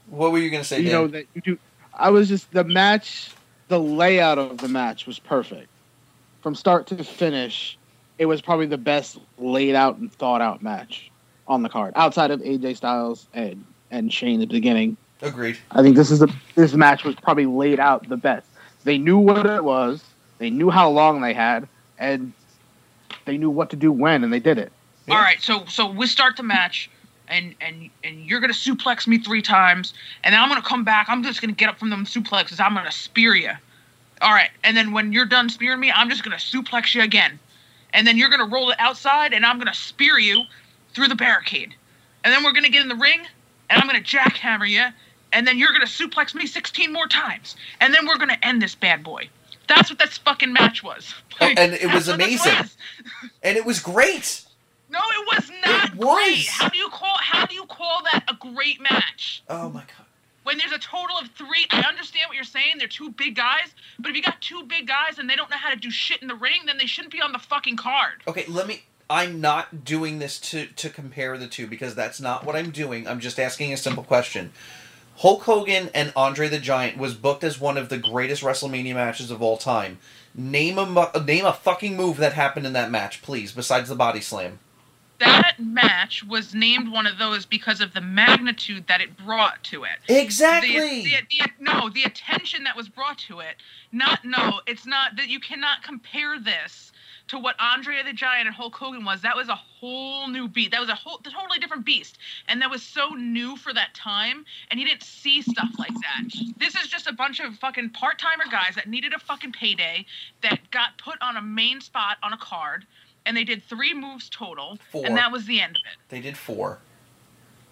What were you gonna say, you Dan? know that you do. I was just the match. The layout of the match was perfect, from start to finish. It was probably the best laid out and thought out match on the card, outside of AJ Styles and and Shane at the beginning. Agreed. I think this is the this match was probably laid out the best. They knew what it was. They knew how long they had, and they knew what to do when, and they did it. Yeah. All right, so so we start the match, and and and you're gonna suplex me three times, and then I'm gonna come back. I'm just gonna get up from them suplexes. I'm gonna spear you. All right, and then when you're done spearing me, I'm just gonna suplex you again, and then you're gonna roll it outside, and I'm gonna spear you through the barricade, and then we're gonna get in the ring, and I'm gonna jackhammer you, and then you're gonna suplex me 16 more times, and then we're gonna end this bad boy. That's what this fucking match was. Oh, and it was That's what this amazing. was. And it was great. No, it was not It was. great. How do you call how do you call that a great match? Oh my god. When there's a total of three I understand what you're saying, they're two big guys, but if you got two big guys and they don't know how to do shit in the ring, then they shouldn't be on the fucking card. Okay, let me. I'm not doing this to to compare the two because that's not what I'm doing. I'm just asking a simple question. Hulk Hogan and Andre the Giant was booked as one of the greatest WrestleMania matches of all time. Name a name a fucking move that happened in that match, please, besides the body slam. That match was named one of those because of the magnitude that it brought to it. Exactly. The, the, the, no, the attention that was brought to it. Not no, it's not that you cannot compare this to what Andre the Giant and Hulk Hogan was. That was a whole new beat. That was a whole totally different beast, and that was so new for that time. And you didn't see stuff like that. This is just a bunch of fucking part timer guys that needed a fucking payday that got put on a main spot on a card. And they did three moves total, Four. and that was the end of it. They did four.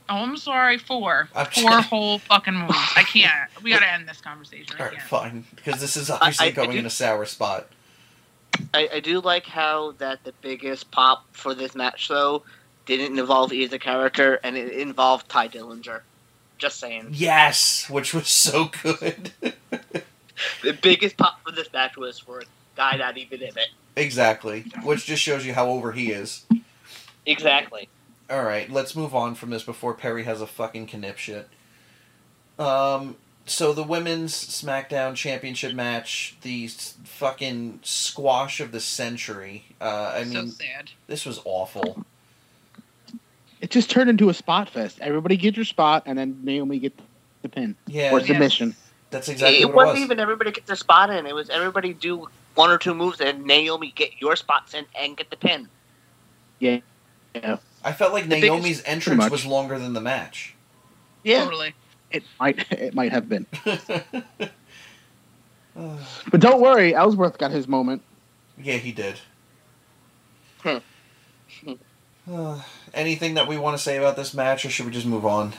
Oh, I'm sorry. Four. I'm Four kidding. whole fucking moves. I can't. We gotta end this conversation. All right, fine, because this is obviously I- I going do- in a sour spot. I, I do like how that the biggest pop for this match though didn't involve either character and it involved Tye Dillinger. Just saying. Yes, which was so good. The biggest pop for this match was for a guy not even in it. Exactly, which just shows you how over he is. Exactly. All right, let's move on from this before Perry has a fucking knip shit. Um, so the women's SmackDown Championship match, the fucking squash of the century. Uh, I so mean, sad. this was awful. It just turned into a spot fest. Everybody get your spot, and then Naomi get the pin Yeah, or Yes. submission. that's exactly it what it wasn't was. even everybody get their spot in. It was everybody do one or two moves and Naomi get your spots in and get the pin. Yeah, yeah. I felt like the biggest- Naomi's entrance was longer than the match. Yeah. Totally. it might it might have been, but don't worry, Ellsworth got his moment. yeah, he did. Hmm. Uh, anything that we want to say about this match, or should we just move on?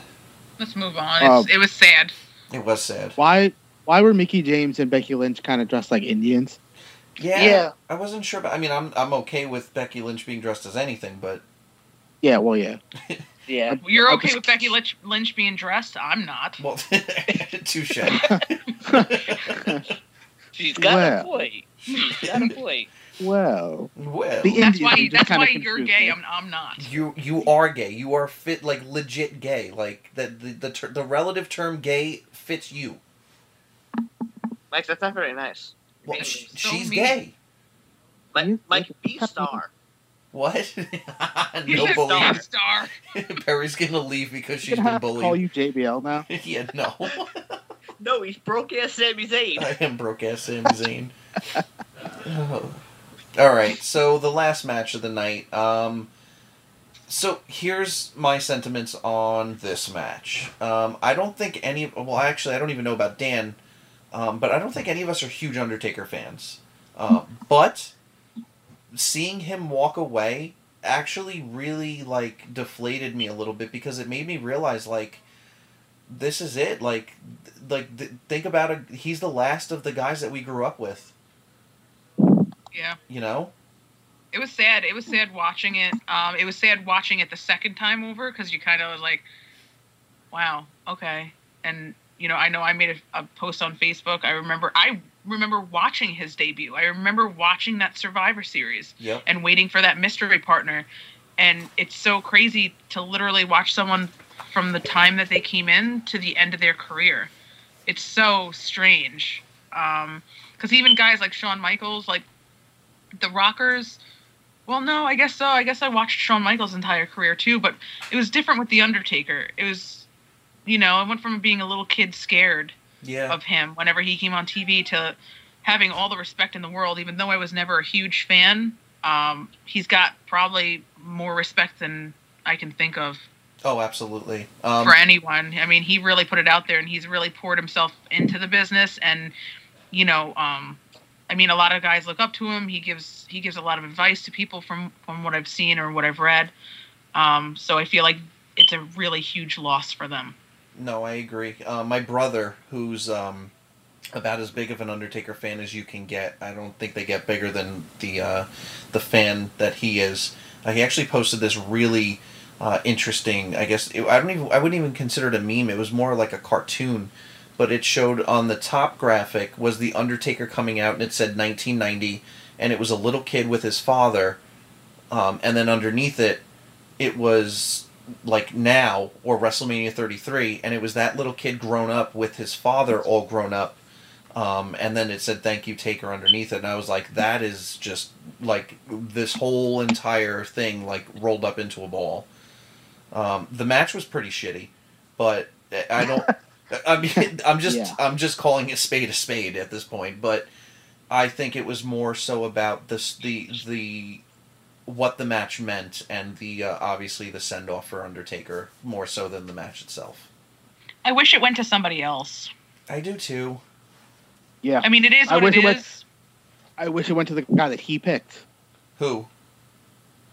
Let's move on. Um, it was sad. It was sad. Why why were Mickie James and Becky Lynch kind of dressed like Indians? Yeah, Yeah. I wasn't sure. But I mean, I'm I'm okay with Becky Lynch being dressed as anything, but Yeah, well, yeah. Yeah. You're okay just- with Becky Lynch, Lynch being dressed? I'm not. well, touche. She's got Well. a point. She's got a point. well, well, The That's Indians why. just That's why you're gay. me. I'm. I'm not. you you are gay. You are fit like legit gay. Like the the the, ter- the relative term gay fits you. Mike, that's not very nice. Well, Being sh- so she's mean. gay. Like, like- B star. What? No just bullying. a star. Perry's gonna leave because she's You're been gonna call you JBL now. yeah, no. No, he's broke ass Sami Zayn. I am broke ass Sami Zayn. Oh. All right, so the last match of the night. Um, so here's my sentiments on this match. Um, I don't think any. Well, actually, I don't even know about Dan, um, but I don't think any of us are huge Undertaker fans. Um, but seeing him walk away actually really like deflated me a little bit because it made me realize like this is it like th- like th- think about it he's the last of the guys that we grew up with Yeah. you know It was sad. It was sad watching it. Um, it was sad watching it the second time over because you kind of was like, "Wow, okay." And you know, I know I made a, a post on Facebook. I remember, I remember watching his debut. I remember watching that Survivor Series yep and waiting for that mystery partner. And it's so crazy to literally watch someone from the time that they came in to the end of their career. It's so strange. Um, because even guys like Shawn Michaels, like the Rockers, well, no, I guess so. I guess I watched Shawn Michaels' entire career too, but it was different with The Undertaker. It was, you know, I went from being a little kid scared yeah of him whenever he came on TV to having all the respect in the world, even though I was never a huge fan. Um, he's got probably more respect than I can think of oh absolutely um, for anyone. I mean, he really put it out there and he's really poured himself into the business. And, you know, um, I mean, a lot of guys look up to him. He gives he gives a lot of advice to people from from what I've seen or what I've read. Um, so I feel like it's a really huge loss for them. No i agree. Uh, my brother who's um, about as big of an undertaker fan as you can get i don't think they get bigger than the uh, the fan that he is. Uh, he actually posted this really uh, interesting i guess it, i don't even i wouldn't even consider it a meme. It was more like a cartoon. But it showed on the top graphic was the Undertaker coming out, and it said 1990, and it was a little kid with his father, um, and then underneath it, it was like now or WrestleMania 33, and it was that little kid grown up with his father all grown up, um, and then it said "Thank you, Taker" underneath it, and I was like, that is just like this whole entire thing like rolled up into a ball. Um, the match was pretty shitty, but I don't. I mean, I'm just Yeah. I'm just calling a spade a spade at this point, but I think it was more so about this the the what the match meant and the uh, obviously the send off for Undertaker more so than the match itself. I wish it went to somebody else. I do too. Yeah, I mean, it is I what wish it it went- is. I wish it went to the guy that he picked. Who?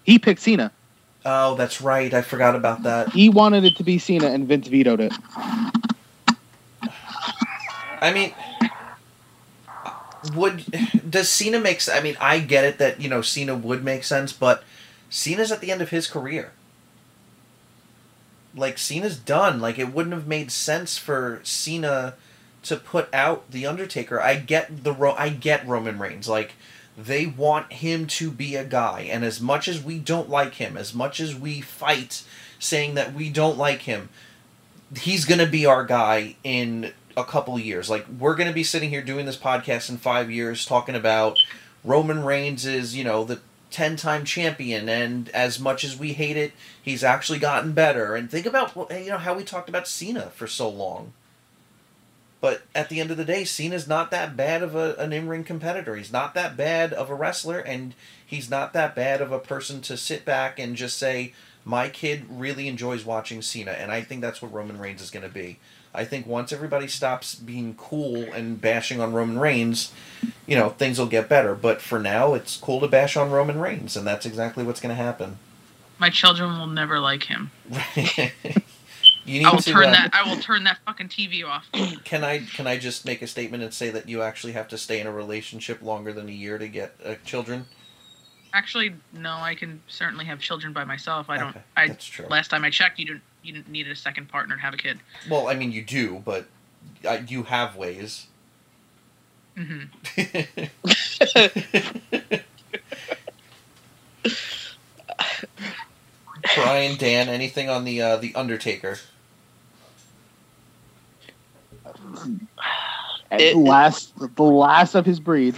He picked Cena. Oh, that's right. I forgot about that. He wanted it to be Cena, and Vince vetoed it. I mean, would does Cena make? I mean, I get it that you know Cena would make sense, but Cena's at the end of his career. Like Cena's done. Like it wouldn't have made sense for Cena to put out the Undertaker. I get the Ro- I get Roman Reigns. Like they want him to be a guy, and as much as we don't like him, as much as we fight saying that we don't like him, he's gonna be our guy in a couple years. Like we're gonna be sitting here doing this podcast in five years talking about Roman Reigns is, you know, the 10 time champion and as much as we hate it he's actually gotten better. And think about you know how we talked about Cena for so long. But at the end of the day Cena's not that bad of a, an in-ring competitor. He's not that bad of a wrestler and he's not that bad of a person to sit back and just say my kid really enjoys watching Cena and I think that's what Roman Reigns is going to be I think once everybody stops being cool and bashing on Roman Reigns, you know, things will get better. But for now, it's cool to bash on Roman Reigns, and that's exactly what's going to happen. My children will never like him. you need I will to, turn uh, that. I will turn that fucking TV off. Can I can I just make a statement and say that you actually have to stay in a relationship longer than a year to get uh, children? Actually, no. I can certainly have children by myself. I don't. Okay, I that's true. last time I checked, you didn't. You didn't need a second partner to have a kid. Well, I mean, you do, but uh, you have ways. hmm Brian, Dan, anything on the uh, the Undertaker? It- last, the last of his breed.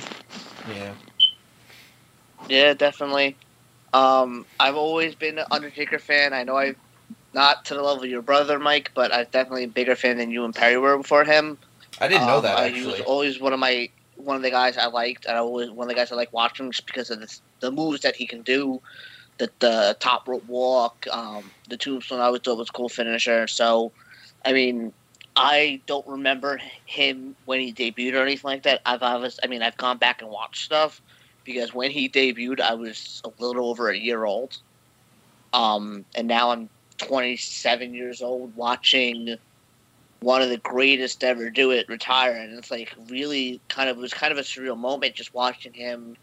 Yeah. Yeah, definitely. Um, I've always been an Undertaker fan. I know I've not to the level of your brother, Mike, but I'm definitely a bigger fan than you and Perry were before him. I didn't know Um, that I- He was always one of my one of the guys I liked, and I always one of the guys I like watching just because of the, the moves that he can do, the the top rope walk, um, the tombstone. I always thought was a cool finisher. So, I mean, I don't remember him when he debuted or anything like that. I've always, I mean, I've gone back and watched stuff because when he debuted, I was a little over a year old, um, and now I'm 27 years old watching one of the greatest ever do it retire. And it's like really kind of it was kind of a surreal moment just watching him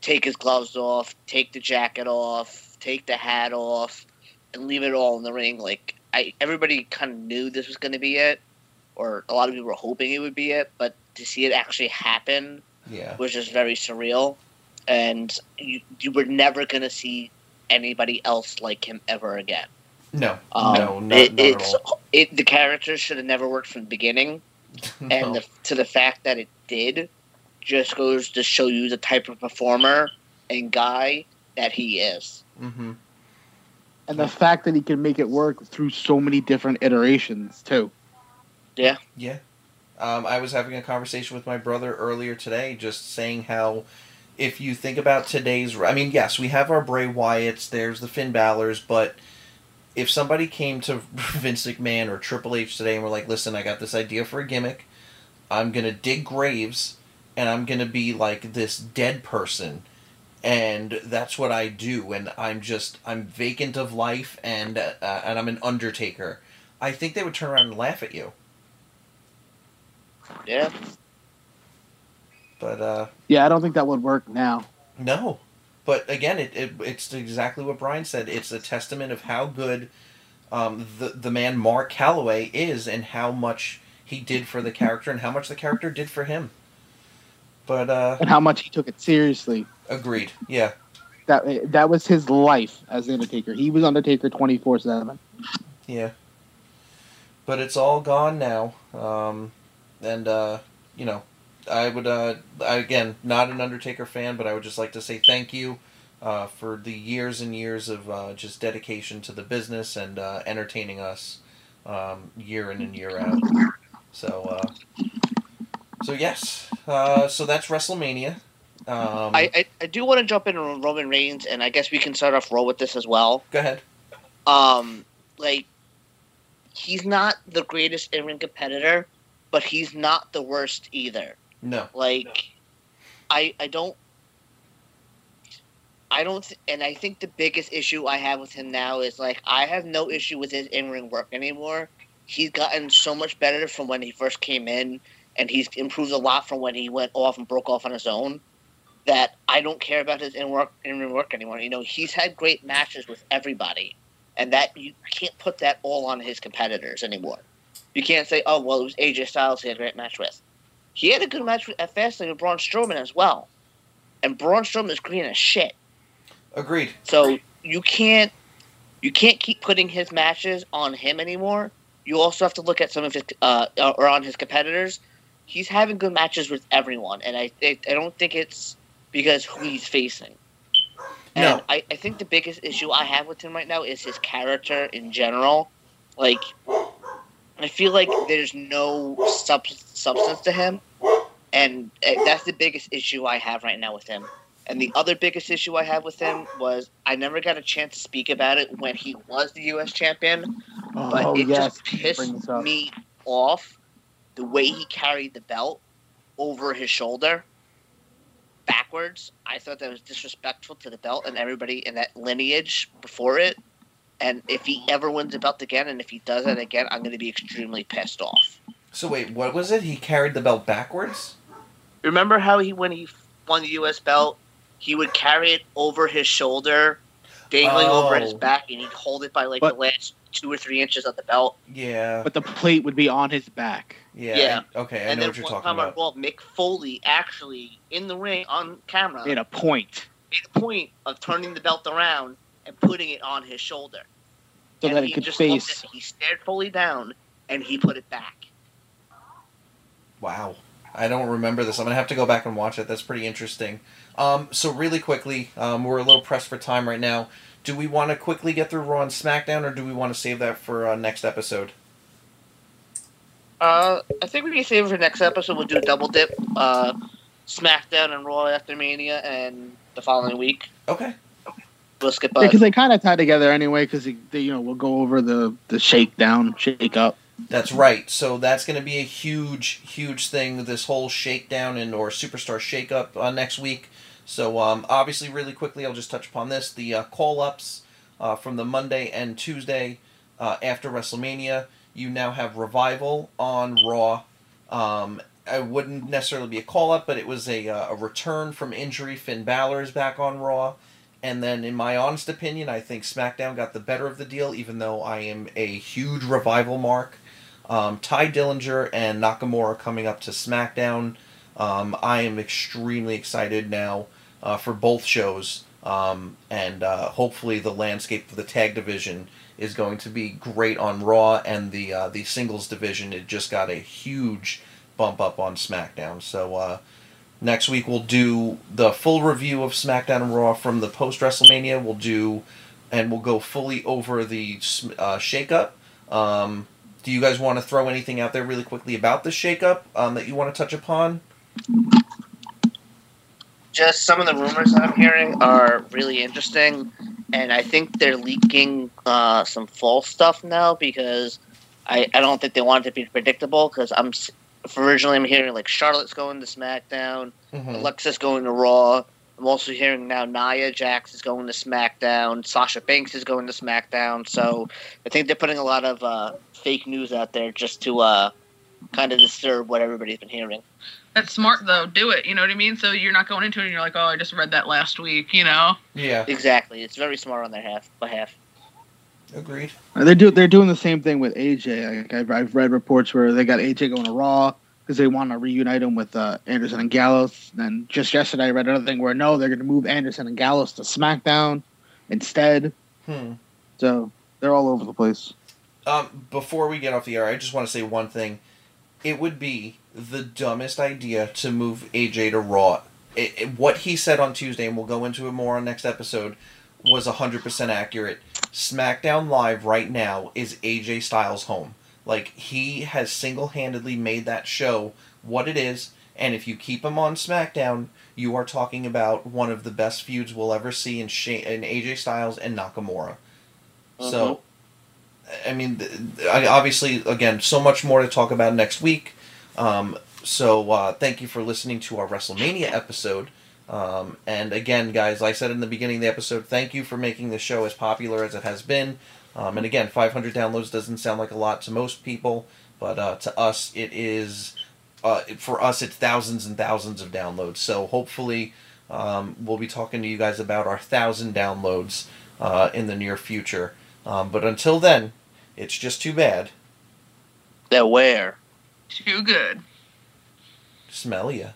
take his gloves off take the jacket off take the hat off and leave it all in the ring. Like i everybody kind of knew this was going to be it or a lot of people were hoping it would be it but to see it actually happen Yeah. was just very surreal. And you, you were never going to see anybody else like him ever again No. um, no. Not, it, not at it's all. it. The character should have never worked from the beginning, No. and the, to the fact that it did, just goes to show you the type of performer and guy that he is. hmm And the fact that he can make it work through so many different iterations too. Yeah. Yeah. Um, I was having a conversation with my brother earlier today, just saying how if you think about today's, I mean, yes, we have our Bray Wyatts, there's the Finn Balor's, but if somebody came to Vince McMahon or Triple H today and were like, listen, I got this idea for a gimmick, I'm going to dig graves and I'm going to be like this dead person. And that's what I do, and I'm just I'm vacant of life, and uh, and I'm an undertaker. I think they would turn around and laugh at you. Yeah, But uh, Yeah, I don't think that would work now. no. But again, it, it it's exactly what Brian said. It's a testament of how good um, the the man Mark Calaway is, and how much he did for the character, and how much the character did for him. But uh, And how much he took it seriously. agreed. Yeah, That that was his life as Undertaker. He was Undertaker twenty four seven. yeah. But it's all gone now, um, and uh, you know, I would uh, I, again not an Undertaker fan, but I would just like to say thank you uh, for the years and years of uh, just dedication to the business and uh, entertaining us um, year in and year out. So, uh, so yes, uh, so that's WrestleMania. Um, I, I I do want to jump in on Roman Reigns, and I guess we can start off roll with this as well. go ahead. Um, like he's not the greatest in ring competitor, but he's not the worst either. No, Like, I I don't. I don't, th- and I think the biggest issue I have with him now is like I have no issue with his in ring work anymore. He's gotten so much better from when he first came in, and he's improved a lot from when he went off and broke off on his own. That I don't care about his in work in ring work anymore. You know, he's had great matches with everybody, and that you can't put that all on his competitors anymore. You can't say, "Oh, well, it was AJ Styles he had a great match with." He had a good match with Fastlane with Braun Strowman as well, and Braun Strowman is green as shit. Agreed. So you can't you can't keep putting his matches on him anymore. You also have to look at some of his uh, or on his competitors. He's having good matches with everyone, and I I, I don't think it's because who he's facing. And No. I, I think the biggest issue I have with him right now is his character in general. Like, I feel like there's no sub- substance to him, and that's the biggest issue I have right now with him. And the other biggest issue I have with him was I never got a chance to speak about it when he was the U.S. champion, but oh it yes, just pissed me off the way he carried the belt over his shoulder backwards. I thought that was disrespectful to the belt and everybody in that lineage before it. And if he ever wins the belt again, and if he does it again, I'm going to be extremely pissed off. So wait, what was it? He carried the belt backwards. Remember how he, when he won the U.S. belt, he would carry it over his shoulder, dangling over his Oh. back, and he'd hold it by like But- the last two or three inches of the belt. Yeah. But the plate would be on his back. Yeah. Yeah. I- okay, I and know then what you're one talking time on about. Raw, Mick Foley actually in the ring on camera Made a point made a point of turning the belt around and putting it on his shoulder. So and that he it could just face. at- he stared fully down and he put it back. Wow. I don't remember this. I'm gonna have to go back and watch it. That's pretty interesting. Um, so really quickly, um, we're a little pressed for time right now. Do we want to quickly get through Raw and SmackDown, or do we want to save that for uh, next episode? Uh, I think we can save it for next episode. We'll do a double dip, uh, SmackDown and Raw after Mania, and the following week Okay. We'll skip. Yeah, because they kind of tie together anyway. Because they, you know, we'll go over the the shakedown, shake up. That's right. So that's going to be a huge, huge thing. This whole shakedown and or superstar shakeup uh, next week. So um, obviously, really quickly, I'll just touch upon this: the uh, call ups uh, from the Monday and Tuesday uh, after WrestleMania. You now have revival on Raw. Um, I wouldn't necessarily be a call up, but it was a, uh, a return from injury. Finn Balor is back on Raw. And then, in my honest opinion, I think SmackDown got the better of the deal, even though I am a huge revival mark. Um, Tye Dillinger and Nakamura coming up to SmackDown. Um, I am extremely excited now uh, for both shows, um, and uh, hopefully the landscape for the tag division is going to be great on Raw, and the uh, the singles division it just got a huge bump up on SmackDown. So uh, next week we'll do the full review of SmackDown and Raw from the post WrestleMania. We'll do, and we'll go fully over the uh, shakeup. Um, do you guys want to throw anything out there really quickly about the shakeup um, that you want to touch upon? just some of the rumors I'm hearing are really interesting, and I think they're leaking uh, some false stuff now because I, I don't think they want it to be predictable. Because I'm originally I'm hearing like Charlotte's going to SmackDown, Mhm. Alexa's going to Raw. I'm also hearing now Nia Jax is going to SmackDown, Sasha Banks is going to SmackDown. So I think they're putting a lot of uh, fake news out there just to uh, kind of disturb what everybody's been hearing. That's smart though. Do it. You know what I mean? So you're not going into it and you're like, oh, I just read that last week. You know? Yeah, Exactly, it's very smart on their half behalf. Agreed. They do. They're doing the same thing with AJ. Like, I've, I've read reports where they got AJ going to Raw because they want to reunite him with uh, Anderson and Gallows. Then just yesterday, I read another thing where no, they're going to move Anderson and Gallows to SmackDown instead. Hmm. So they're all over the place. Um, before we get off the air, I just want to say one thing. It would be the dumbest idea to move AJ to Raw. It, it- what he said on Tuesday, and we'll go into it more on next episode, was 100% accurate. SmackDown Live right now is AJ Styles' home. Like, he has single handedly made that show what it is, and if you keep him on SmackDown, you are talking about one of the best feuds we'll ever see in, Sha- in AJ Styles and Nakamura. So, I mean, obviously, again, so much more to talk about next week. Um, so, uh, thank you for listening to our WrestleMania episode. Um, and again, guys, like I said in the beginning of the episode, thank you for making the show as popular as it has been. Um, and again, 500 downloads doesn't sound like a lot to most people, but uh, to us, it is. Uh, for us, it's thousands and thousands of downloads. So hopefully, um, we'll be talking to you guys about our thousand downloads uh, in the near future. Um, but until then, it's just too bad. They're where? Too good. Smell ya.